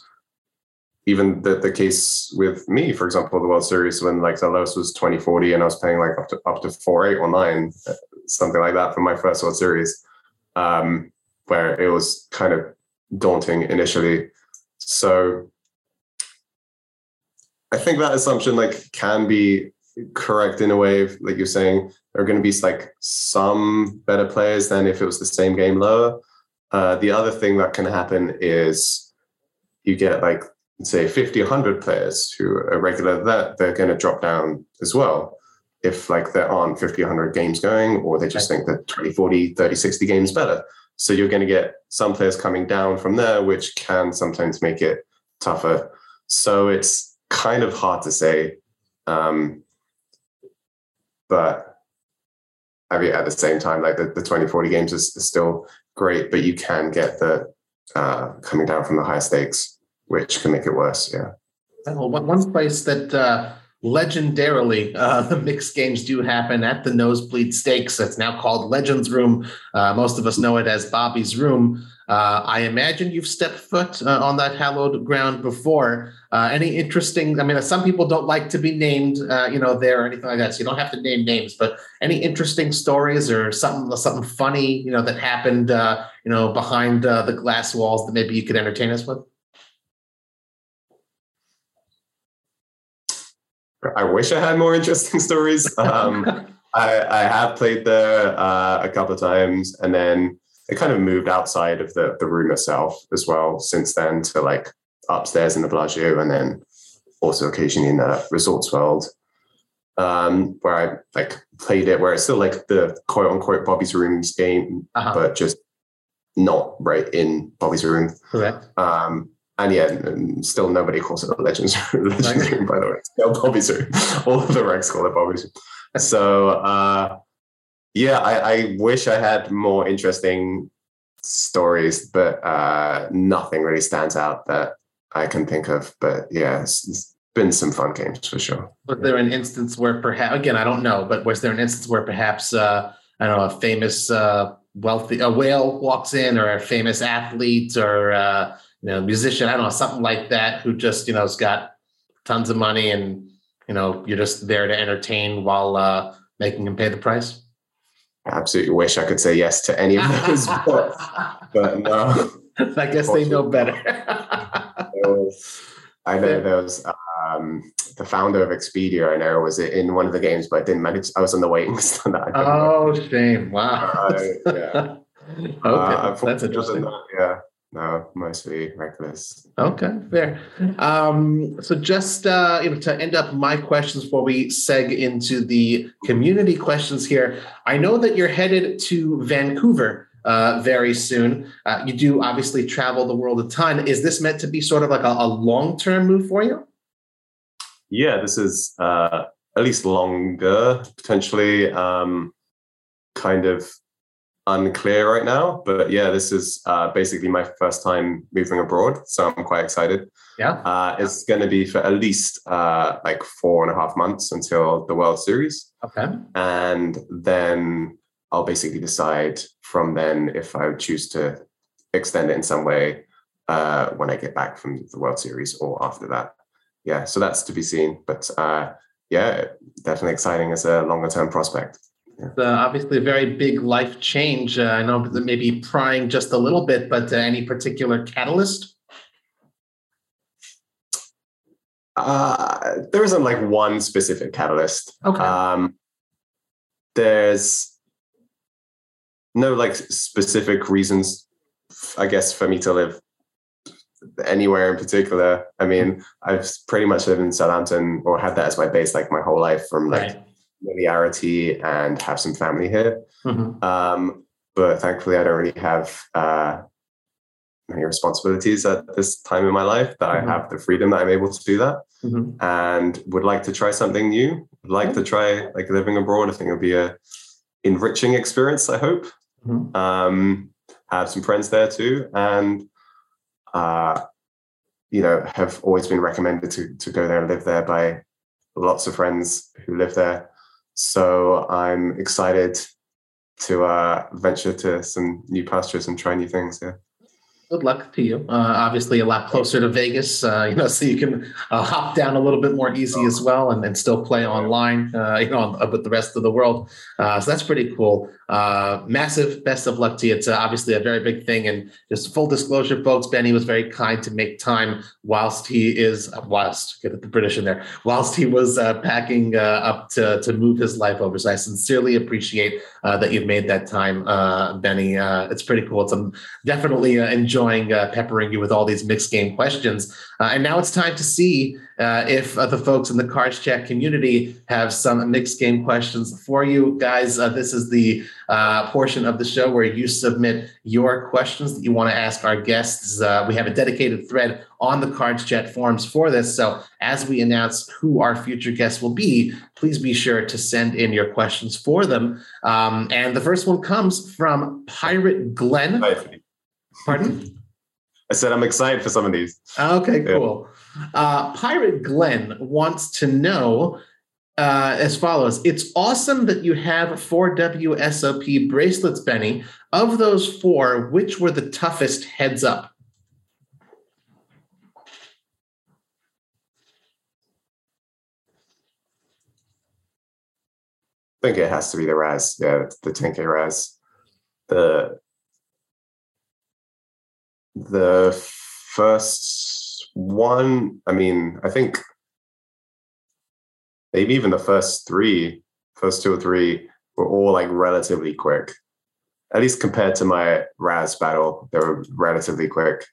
even the, the case with me, for example, the World Series when like the lowest was 2040 and I was paying like up to up to four, eight or nine, something like that for my first World Series, um, where it was kind of daunting initially. So I think that assumption like can be correct in a way, like you're saying, there are going to be like some better players than if it was the same game lower. Uh, the other thing that can happen is you get like say 50 100 players who are regular that they're going to drop down as well if like there aren't 50, 100 games going, or they just think that 20, 40, 30, 60 games better. So you're going to get some players coming down from there, which can sometimes make it tougher. So it's kind of hard to say. Um, but I mean, at the same time, like the, the 20, 40 games is, is still great, but you can get the uh, coming down from the high stakes, which can make it worse. Yeah. Well, one place that uh, legendarily uh, the mixed games do happen at the Nosebleed Stakes. It's now called Legends Room. Uh, most of us know it as Bobby's Room. Uh, I imagine you've stepped foot uh, on that hallowed ground before. Uh, any interesting? I mean, some people don't like to be named, you know, there or anything like that. So you don't have to name names. But any interesting stories or something, something funny, you know, that happened, you know, behind the glass walls that maybe you could entertain us with? I wish I had more interesting stories. Um, I, I, have played there uh, a couple of times, and then it kind of moved outside of the the room itself as well. Since then, to like upstairs in the Bellagio, and then also occasionally in the Resorts World, um, where I like played it, where it's still like the quote unquote Bobby's Rooms game, uh-huh. but just not right in Bobby's room. Correct. Um, and yeah, still nobody calls it a Legends, Legends room, by the way. Still Bobby's room. All of the ranks call it Bobby's room. So uh, yeah, I, I, wish I had more interesting stories, but uh, nothing really stands out that I can think of. But yeah, it's, it's been some fun games for sure. Was there an instance where perhaps again I don't know, but was there an instance where perhaps uh, I don't know a famous uh, wealthy a whale walks in or a famous athlete or uh, you know, musician, I don't know, something like that, who just, you know, has got tons of money and, you know, you're just there to entertain while uh, making him pay the price? I absolutely wish I could say yes to any of those, but, but no. I guess they know better. was, I know there was um, the founder of Expedia. I know was in one of the games, but I didn't manage. I was on the waiting list on that. Oh, shame! Wow. Uh, yeah. okay, uh, that's interesting. That, yeah, no, mostly reckless. Okay, fair. Um, so just uh, you know, to end up my questions before we seg into the community questions here, I know that you're headed to Vancouver uh, very soon. Uh, you do obviously travel the world a ton. Is this meant to be sort of like a, a long-term move for you? Yeah, this is uh, at least longer, potentially. Um, kind of unclear right now. But yeah, this is uh, basically my first time moving abroad, so I'm quite excited. Yeah, uh, it's going to be for at least uh, like four and a half months until the World Series. Okay, and then I'll basically decide from then if I would choose to extend it in some way uh, when I get back from the World Series or after that. Yeah, so that's to be seen. But uh, yeah, definitely exciting as a longer term prospect. It's uh, obviously a very big life change. Uh, I know that maybe prying just a little bit, but uh, any particular catalyst? Uh, there isn't like one specific catalyst. Okay. Um, there's no like specific reasons, I guess, for me to live anywhere in particular. I mean, I've pretty much lived in Southampton or had that as my base like my whole life from like right familiarity and have some family here. Mm-hmm. Um, but thankfully, I don't really have uh, many responsibilities at this time in my life that mm-hmm. I have the freedom that I'm able to do that mm-hmm. and would like to try something new. Would like to try like living abroad. I think it'll be a enriching experience. I hope. Mm-hmm. Um, have some friends there too, and uh, you know have always been recommended to to go there and live there by lots of friends who live there. So I'm excited to uh, venture to some new pastures and try new things. Yeah good luck to you. Uh, obviously, a lot closer to Vegas, uh, you know, so you can uh, hop down a little bit more easy as well, and, and still play online, uh, you know, with the rest of the world. Uh, so that's pretty cool. Uh, massive best of luck to you. It's uh, obviously a very big thing, and just full disclosure, folks. Benny was very kind to make time whilst he is uh, whilst get the British in there, whilst he was uh, packing up to to move his life over. So I sincerely appreciate that you've made that time, Benny. it's pretty cool. It's um, definitely enjoy enjoying uh, peppering you with all these mixed game questions. Uh, and now it's time to see uh, if uh, the folks in the CardsChat community have some mixed game questions for you guys. Uh, this is the uh, portion of the show where you submit your questions that you want to ask our guests. we have a dedicated thread on the CardsChat forums for this. So as we announce who our future guests will be, please be sure to send in your questions for them. Um, and the first one comes from Pirate Glenn. Pardon? I said I'm excited for some of these. Okay, cool. Yeah. Uh, Pirate Glenn wants to know uh, as follows It's awesome that you have four WSOP bracelets, Benny. Of those four, which were the toughest heads up? I think it has to be the Razz. Yeah, the 10K Razz. The the first one, I mean, I think maybe even the first three, first two or three were all like relatively quick. At least compared to my Razz battle, they were relatively quick.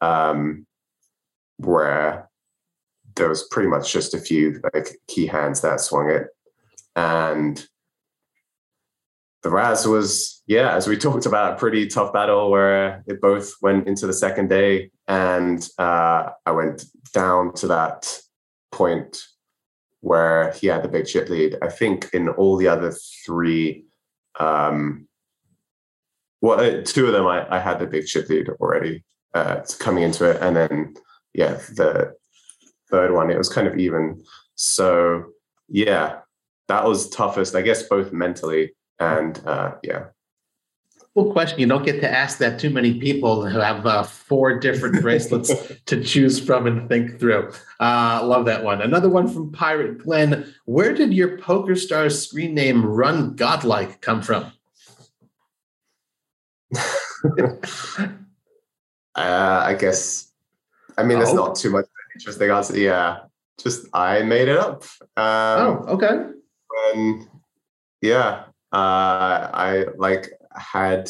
Um, where there was pretty much just a few like key hands that swung it. And the Razz was, yeah, as we talked about, a pretty tough battle where it both went into the second day, and uh, I went down to that point where he had the big chip lead. I think in all the other three, um, well, uh, two of them I, I had the big chip lead already uh, coming into it, and then yeah, the third one it was kind of even. So yeah, that was toughest, I guess, both mentally and uh, yeah. Cool question. You don't get to ask that too many people who have uh, four different bracelets to choose from and think through. Uh, love that one. Another one from Pirate Glenn. Where did your PokerStars screen name Run Godlike come from? uh, I guess. I mean, oh. it's not too much interesting answer. Yeah, just I made it up. Um, oh, okay. When, yeah, uh, I like had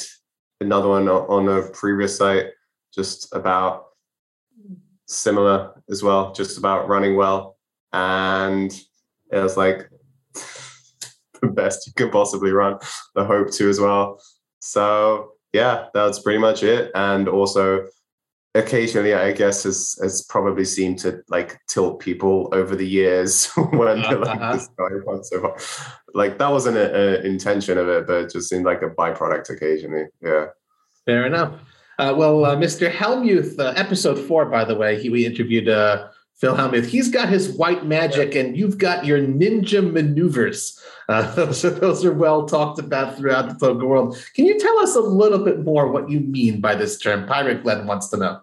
another one on a previous site just about similar as well, just about running well. And it was like the best you could possibly run, the hope to as well. So yeah, that's pretty much it. And also occasionally i guess has has probably seemed to like tilt people over the years when they're like uh-huh. this guy so far like that wasn't an intention of it but it just seemed like a byproduct occasionally yeah fair enough uh, well uh, mr hellmuth uh, episode four by the way he we interviewed uh, phil hellmuth he's got his white magic and you've got your ninja maneuvers uh, those, are, those are well talked about throughout the poker world. Can you tell us a little bit more what you mean by this term? Pirate Glenn wants to know.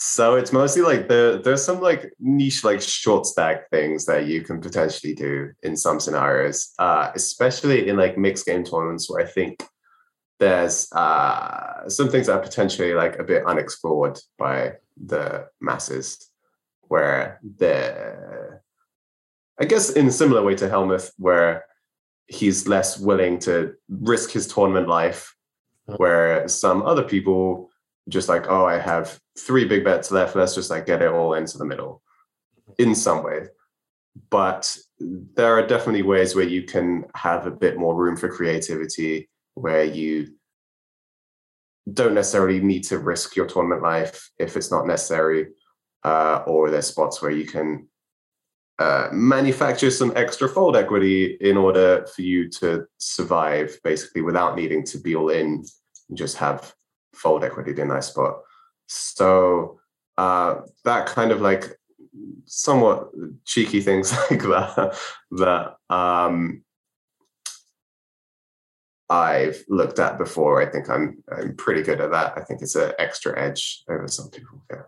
So it's mostly like the there's some like niche like short stack things that you can potentially do in some scenarios, uh, especially in like mixed game tournaments where I think there's uh, some things that are potentially like a bit unexplored by the masses, where the I guess in a similar way to Hellmuth, where he's less willing to risk his tournament life, where some other people just like, oh, I have three big bets left. Let's just like get it all into the middle in some way. But there are definitely ways where you can have a bit more room for creativity, where you don't necessarily need to risk your tournament life if it's not necessary, uh, or there's spots where you can uh, manufacture some extra fold equity in order for you to survive, basically, without needing to be all in. And just have fold equity in that spot. So uh, that kind of like somewhat cheeky things like that that um, I've looked at before. I think I'm I'm pretty good at that. I think it's an extra edge over some people. Yeah.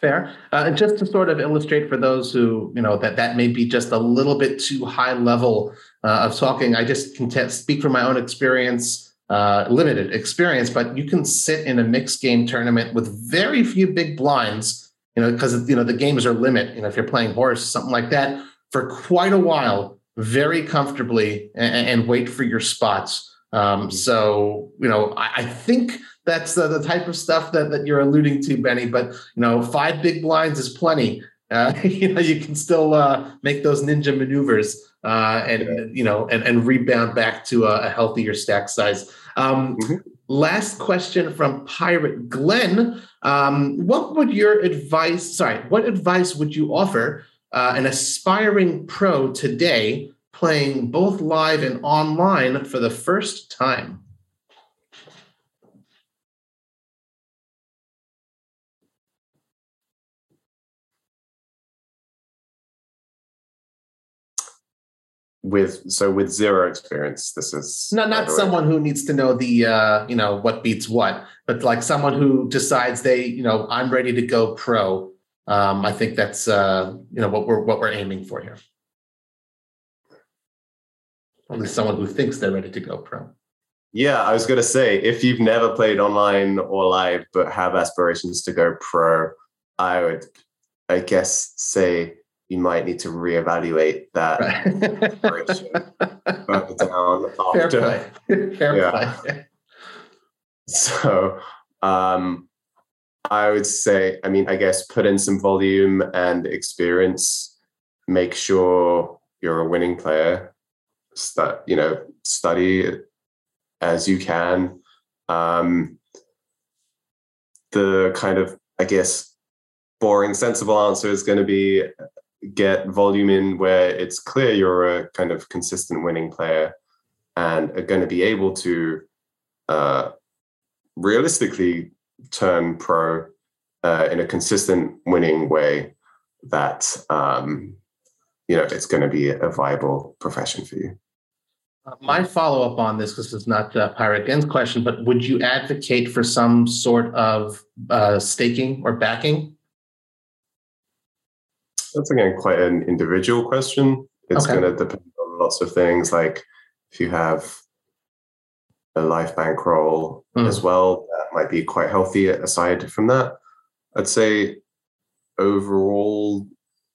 Fair. Uh, and just to sort of illustrate for those who, you know, that that may be just a little bit too high level uh, of talking, I just can t- speak from my own experience uh, limited experience, but you can sit in a mixed game tournament with very few big blinds, you know, because you know the games are limit. You know, if you're playing horse, something like that, for quite a while, very comfortably, and, and wait for your spots. Um, mm-hmm. so you know, I, I think that's the, the type of stuff that, that you're alluding to, Benny. But you know, five big blinds is plenty. Uh, you know, you can still uh, make those ninja maneuvers uh, and you know and, and rebound back to a, a healthier stack size. Um, mm-hmm. Last question from Pirate Glenn. Um, what would your advice? Sorry, what advice would you offer uh, an aspiring pro today playing both live and online for the first time? With so with zero experience this is not not someone who needs to know the uh you know what beats what but like someone who decides they you know i'm ready to go pro. Um i think that's uh you know what we're what we're aiming for here. Only someone who thinks they're ready to go pro. Yeah i was going to say if you've never played online or live but have aspirations to go pro i would i guess say you might need to reevaluate that right. down after. Fair play. Fair yeah. play. So um, I would say, I mean, I guess put in some volume and experience. Make sure you're a winning player. Start, you know, study as you can. Um, the kind of, I guess, boring, sensible answer is going to be get volume in where it's clear you're a kind of consistent winning player and are going to be able to uh, realistically turn pro uh, in a consistent winning way that um, you know it's going to be a viable profession for you. Uh, my follow-up on this this is not uh, pirate question but would you advocate for some sort of uh, staking or backing that's again quite an individual question. It's okay. going to depend on lots of things, like if you have a life bankroll mm. as well, that might be quite healthy. Aside from that, I'd say overall,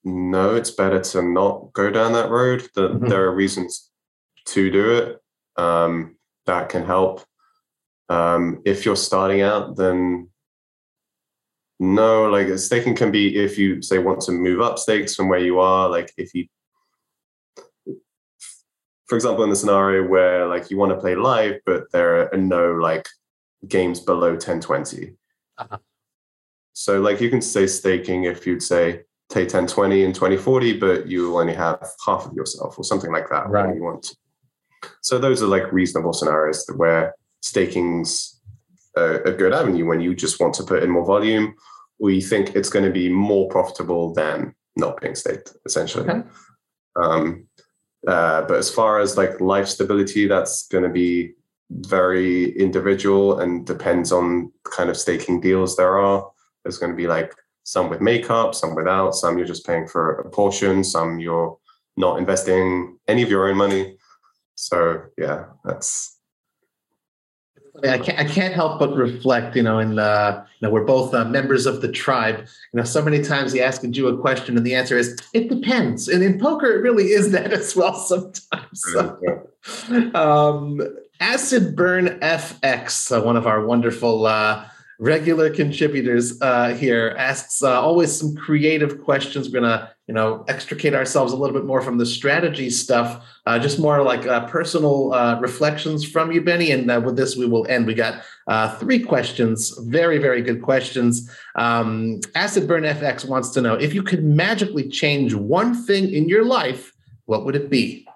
no, it's better to not go down that road. The, mm-hmm. There are reasons to do it um, that can help. Um, if you're starting out, then no, like staking can be if you say want to move up stakes from where you are, like if you for example, in the scenario where like you want to play live, but there are no like games below 1020. Uh-huh. So like you can say staking if you'd say take 1020 and 2040, but you only have half of yourself or something like that. Right. You want. So those are like reasonable scenarios where staking's a, a good avenue when you just want to put in more volume we think it's going to be more profitable than not being staked, essentially. Okay. Um, uh, but as far as like life stability, that's going to be very individual and depends on kind of staking deals there are. There's going to be like some with makeup, some without, some you're just paying for a portion, some you're not investing any of your own money. So yeah, that's I can't, I can't help but reflect, you know, and uh, you know, we're both uh, members of the tribe. You know, so many times he asks you a question, and the answer is it depends. And in poker, it really is that as well sometimes. So, um, Acid Burn FX, uh, one of our wonderful uh, regular contributors uh, here asks uh, always some creative questions. We're gonna, you know, extricate ourselves a little bit more from the strategy stuff, uh, just more like uh, personal uh, reflections from you, Benny. And uh, with this, we will end. We got three questions, very, very good questions. Um, Acid Burn FX wants to know if you could magically change one thing in your life, what would it be?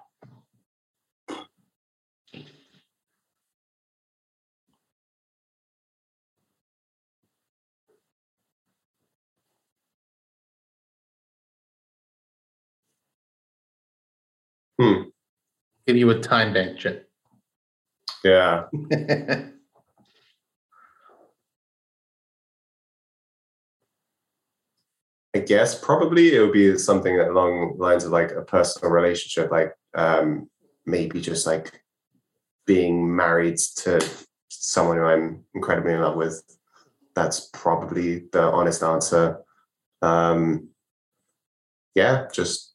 Hmm. Give you a time bank chip. Yeah. I guess probably it would be something along lines of like a personal relationship, like um, maybe just like being married to someone who I'm incredibly in love with. That's probably the honest answer. Um, yeah, just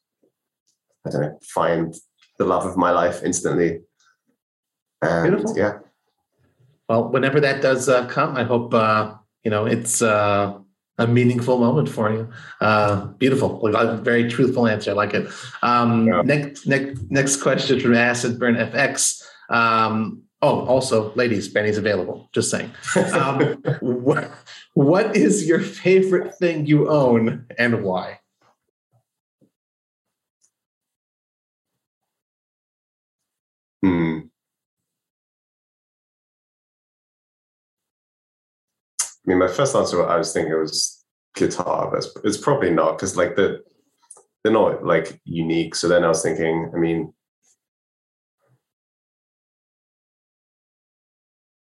I don't know, find the love of my life instantly. And Beautiful. yeah. Well, whenever that does uh, come, I hope uh, you know it's uh, a meaningful moment for you. Uh, beautiful, a very truthful answer. I like it. Um, yeah. Next, next, next question from Acid Burn FX. Um, oh, also, ladies, Benny's available. Just saying. Um, what, what is your favorite thing you own and why? Hmm. I mean, my first answer, I was thinking it was guitar, but it's, it's probably not because like the they're not like unique. So then I was thinking, I mean,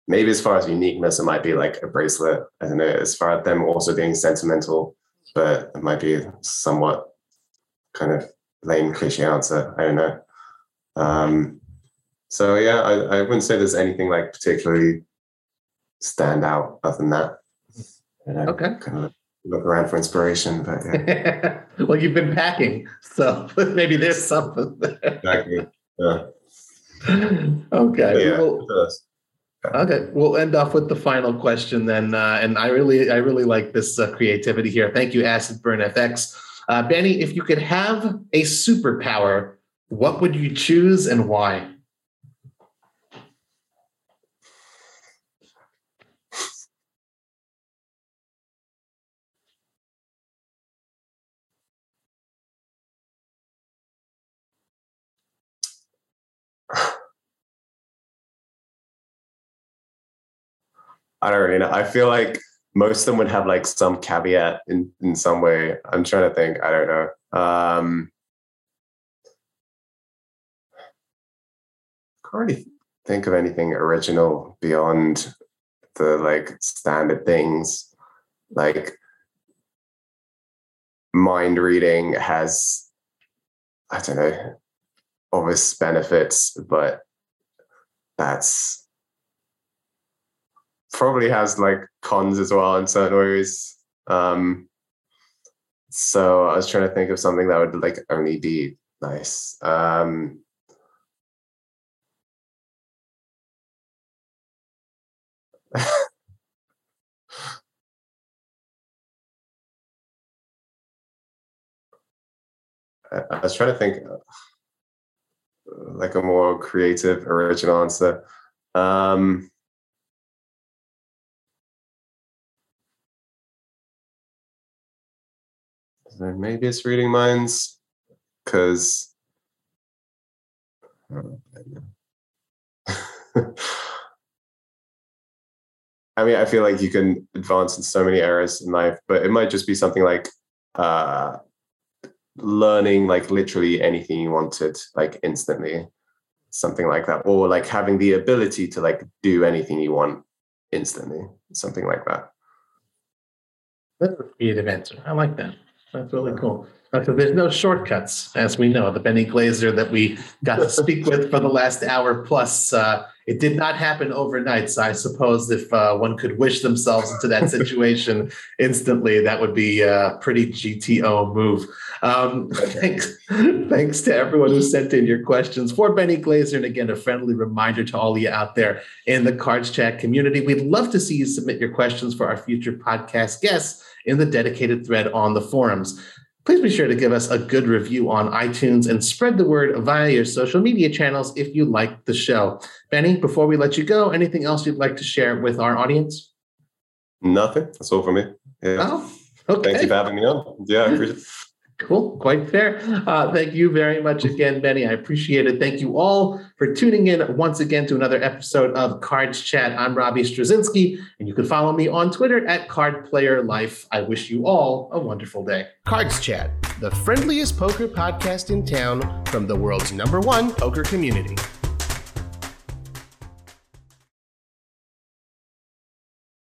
maybe as far as uniqueness, it might be like a bracelet. I don't know. As far as them also being sentimental, but it might be somewhat kind of lame cliche answer. I don't know. Um, so yeah, I, I wouldn't say there's anything like particularly stand out other than that. okay. Kind of look around for inspiration, but yeah. well, you've been packing, so maybe there's something. There. Exactly. Yeah. okay. Yeah, well, okay. We'll end off with the final question then, uh, and I really, I really like this uh, creativity here. Thank you, Acid Burn FX. Uh, Benny, if you could have a superpower, what would you choose and why? I don't really know. I feel like most of them would have like some caveat in, in some way. I'm trying to think. I don't know. Um, can't really think of anything original beyond the like standard things. Like mind reading has, I don't know, obvious benefits, but that's probably has like cons as well in certain ways. Um, so I was trying to think of something that would like only be nice. Um, I was trying to think uh, like a more creative, original answer. Um, maybe it's reading minds because I mean, I feel like you can advance in so many areas in life, but it might just be something like uh, learning like literally anything you wanted, like instantly, something like that, or like having the ability to like do anything you want instantly, something like that. That's a creative answer. I like that. That's really cool. So there's no shortcuts, as we know. The Benny Glaser that we got to speak with for the last hour plus, uh, it did not happen overnight. So I suppose if uh, one could wish themselves into that situation instantly, that would be a pretty GTO move. Um, thanks, thanks to everyone who sent in your questions for Benny Glaser. And again, a friendly reminder to all of you out there in the CardsChat community. We'd love to see you submit your questions for our future podcast guests in the dedicated thread on the forums. Please be sure to give us a good review on iTunes and spread the word via your social media channels if you like the show. Benny, before we let you go, anything else you'd like to share with our audience? Nothing. That's all for me. Yeah. Oh, okay. Thank you for having me on. Yeah, I appreciate it. Cool, quite fair. Uh, thank you very much again, Benny. I appreciate it. Thank you all for tuning in once again to another episode of CardsChat. I'm Robbie Strazynski, and you can follow me on Twitter at Card Player Life. I wish you all a wonderful day. CardsChat, the friendliest poker podcast in town from the world's number one poker community.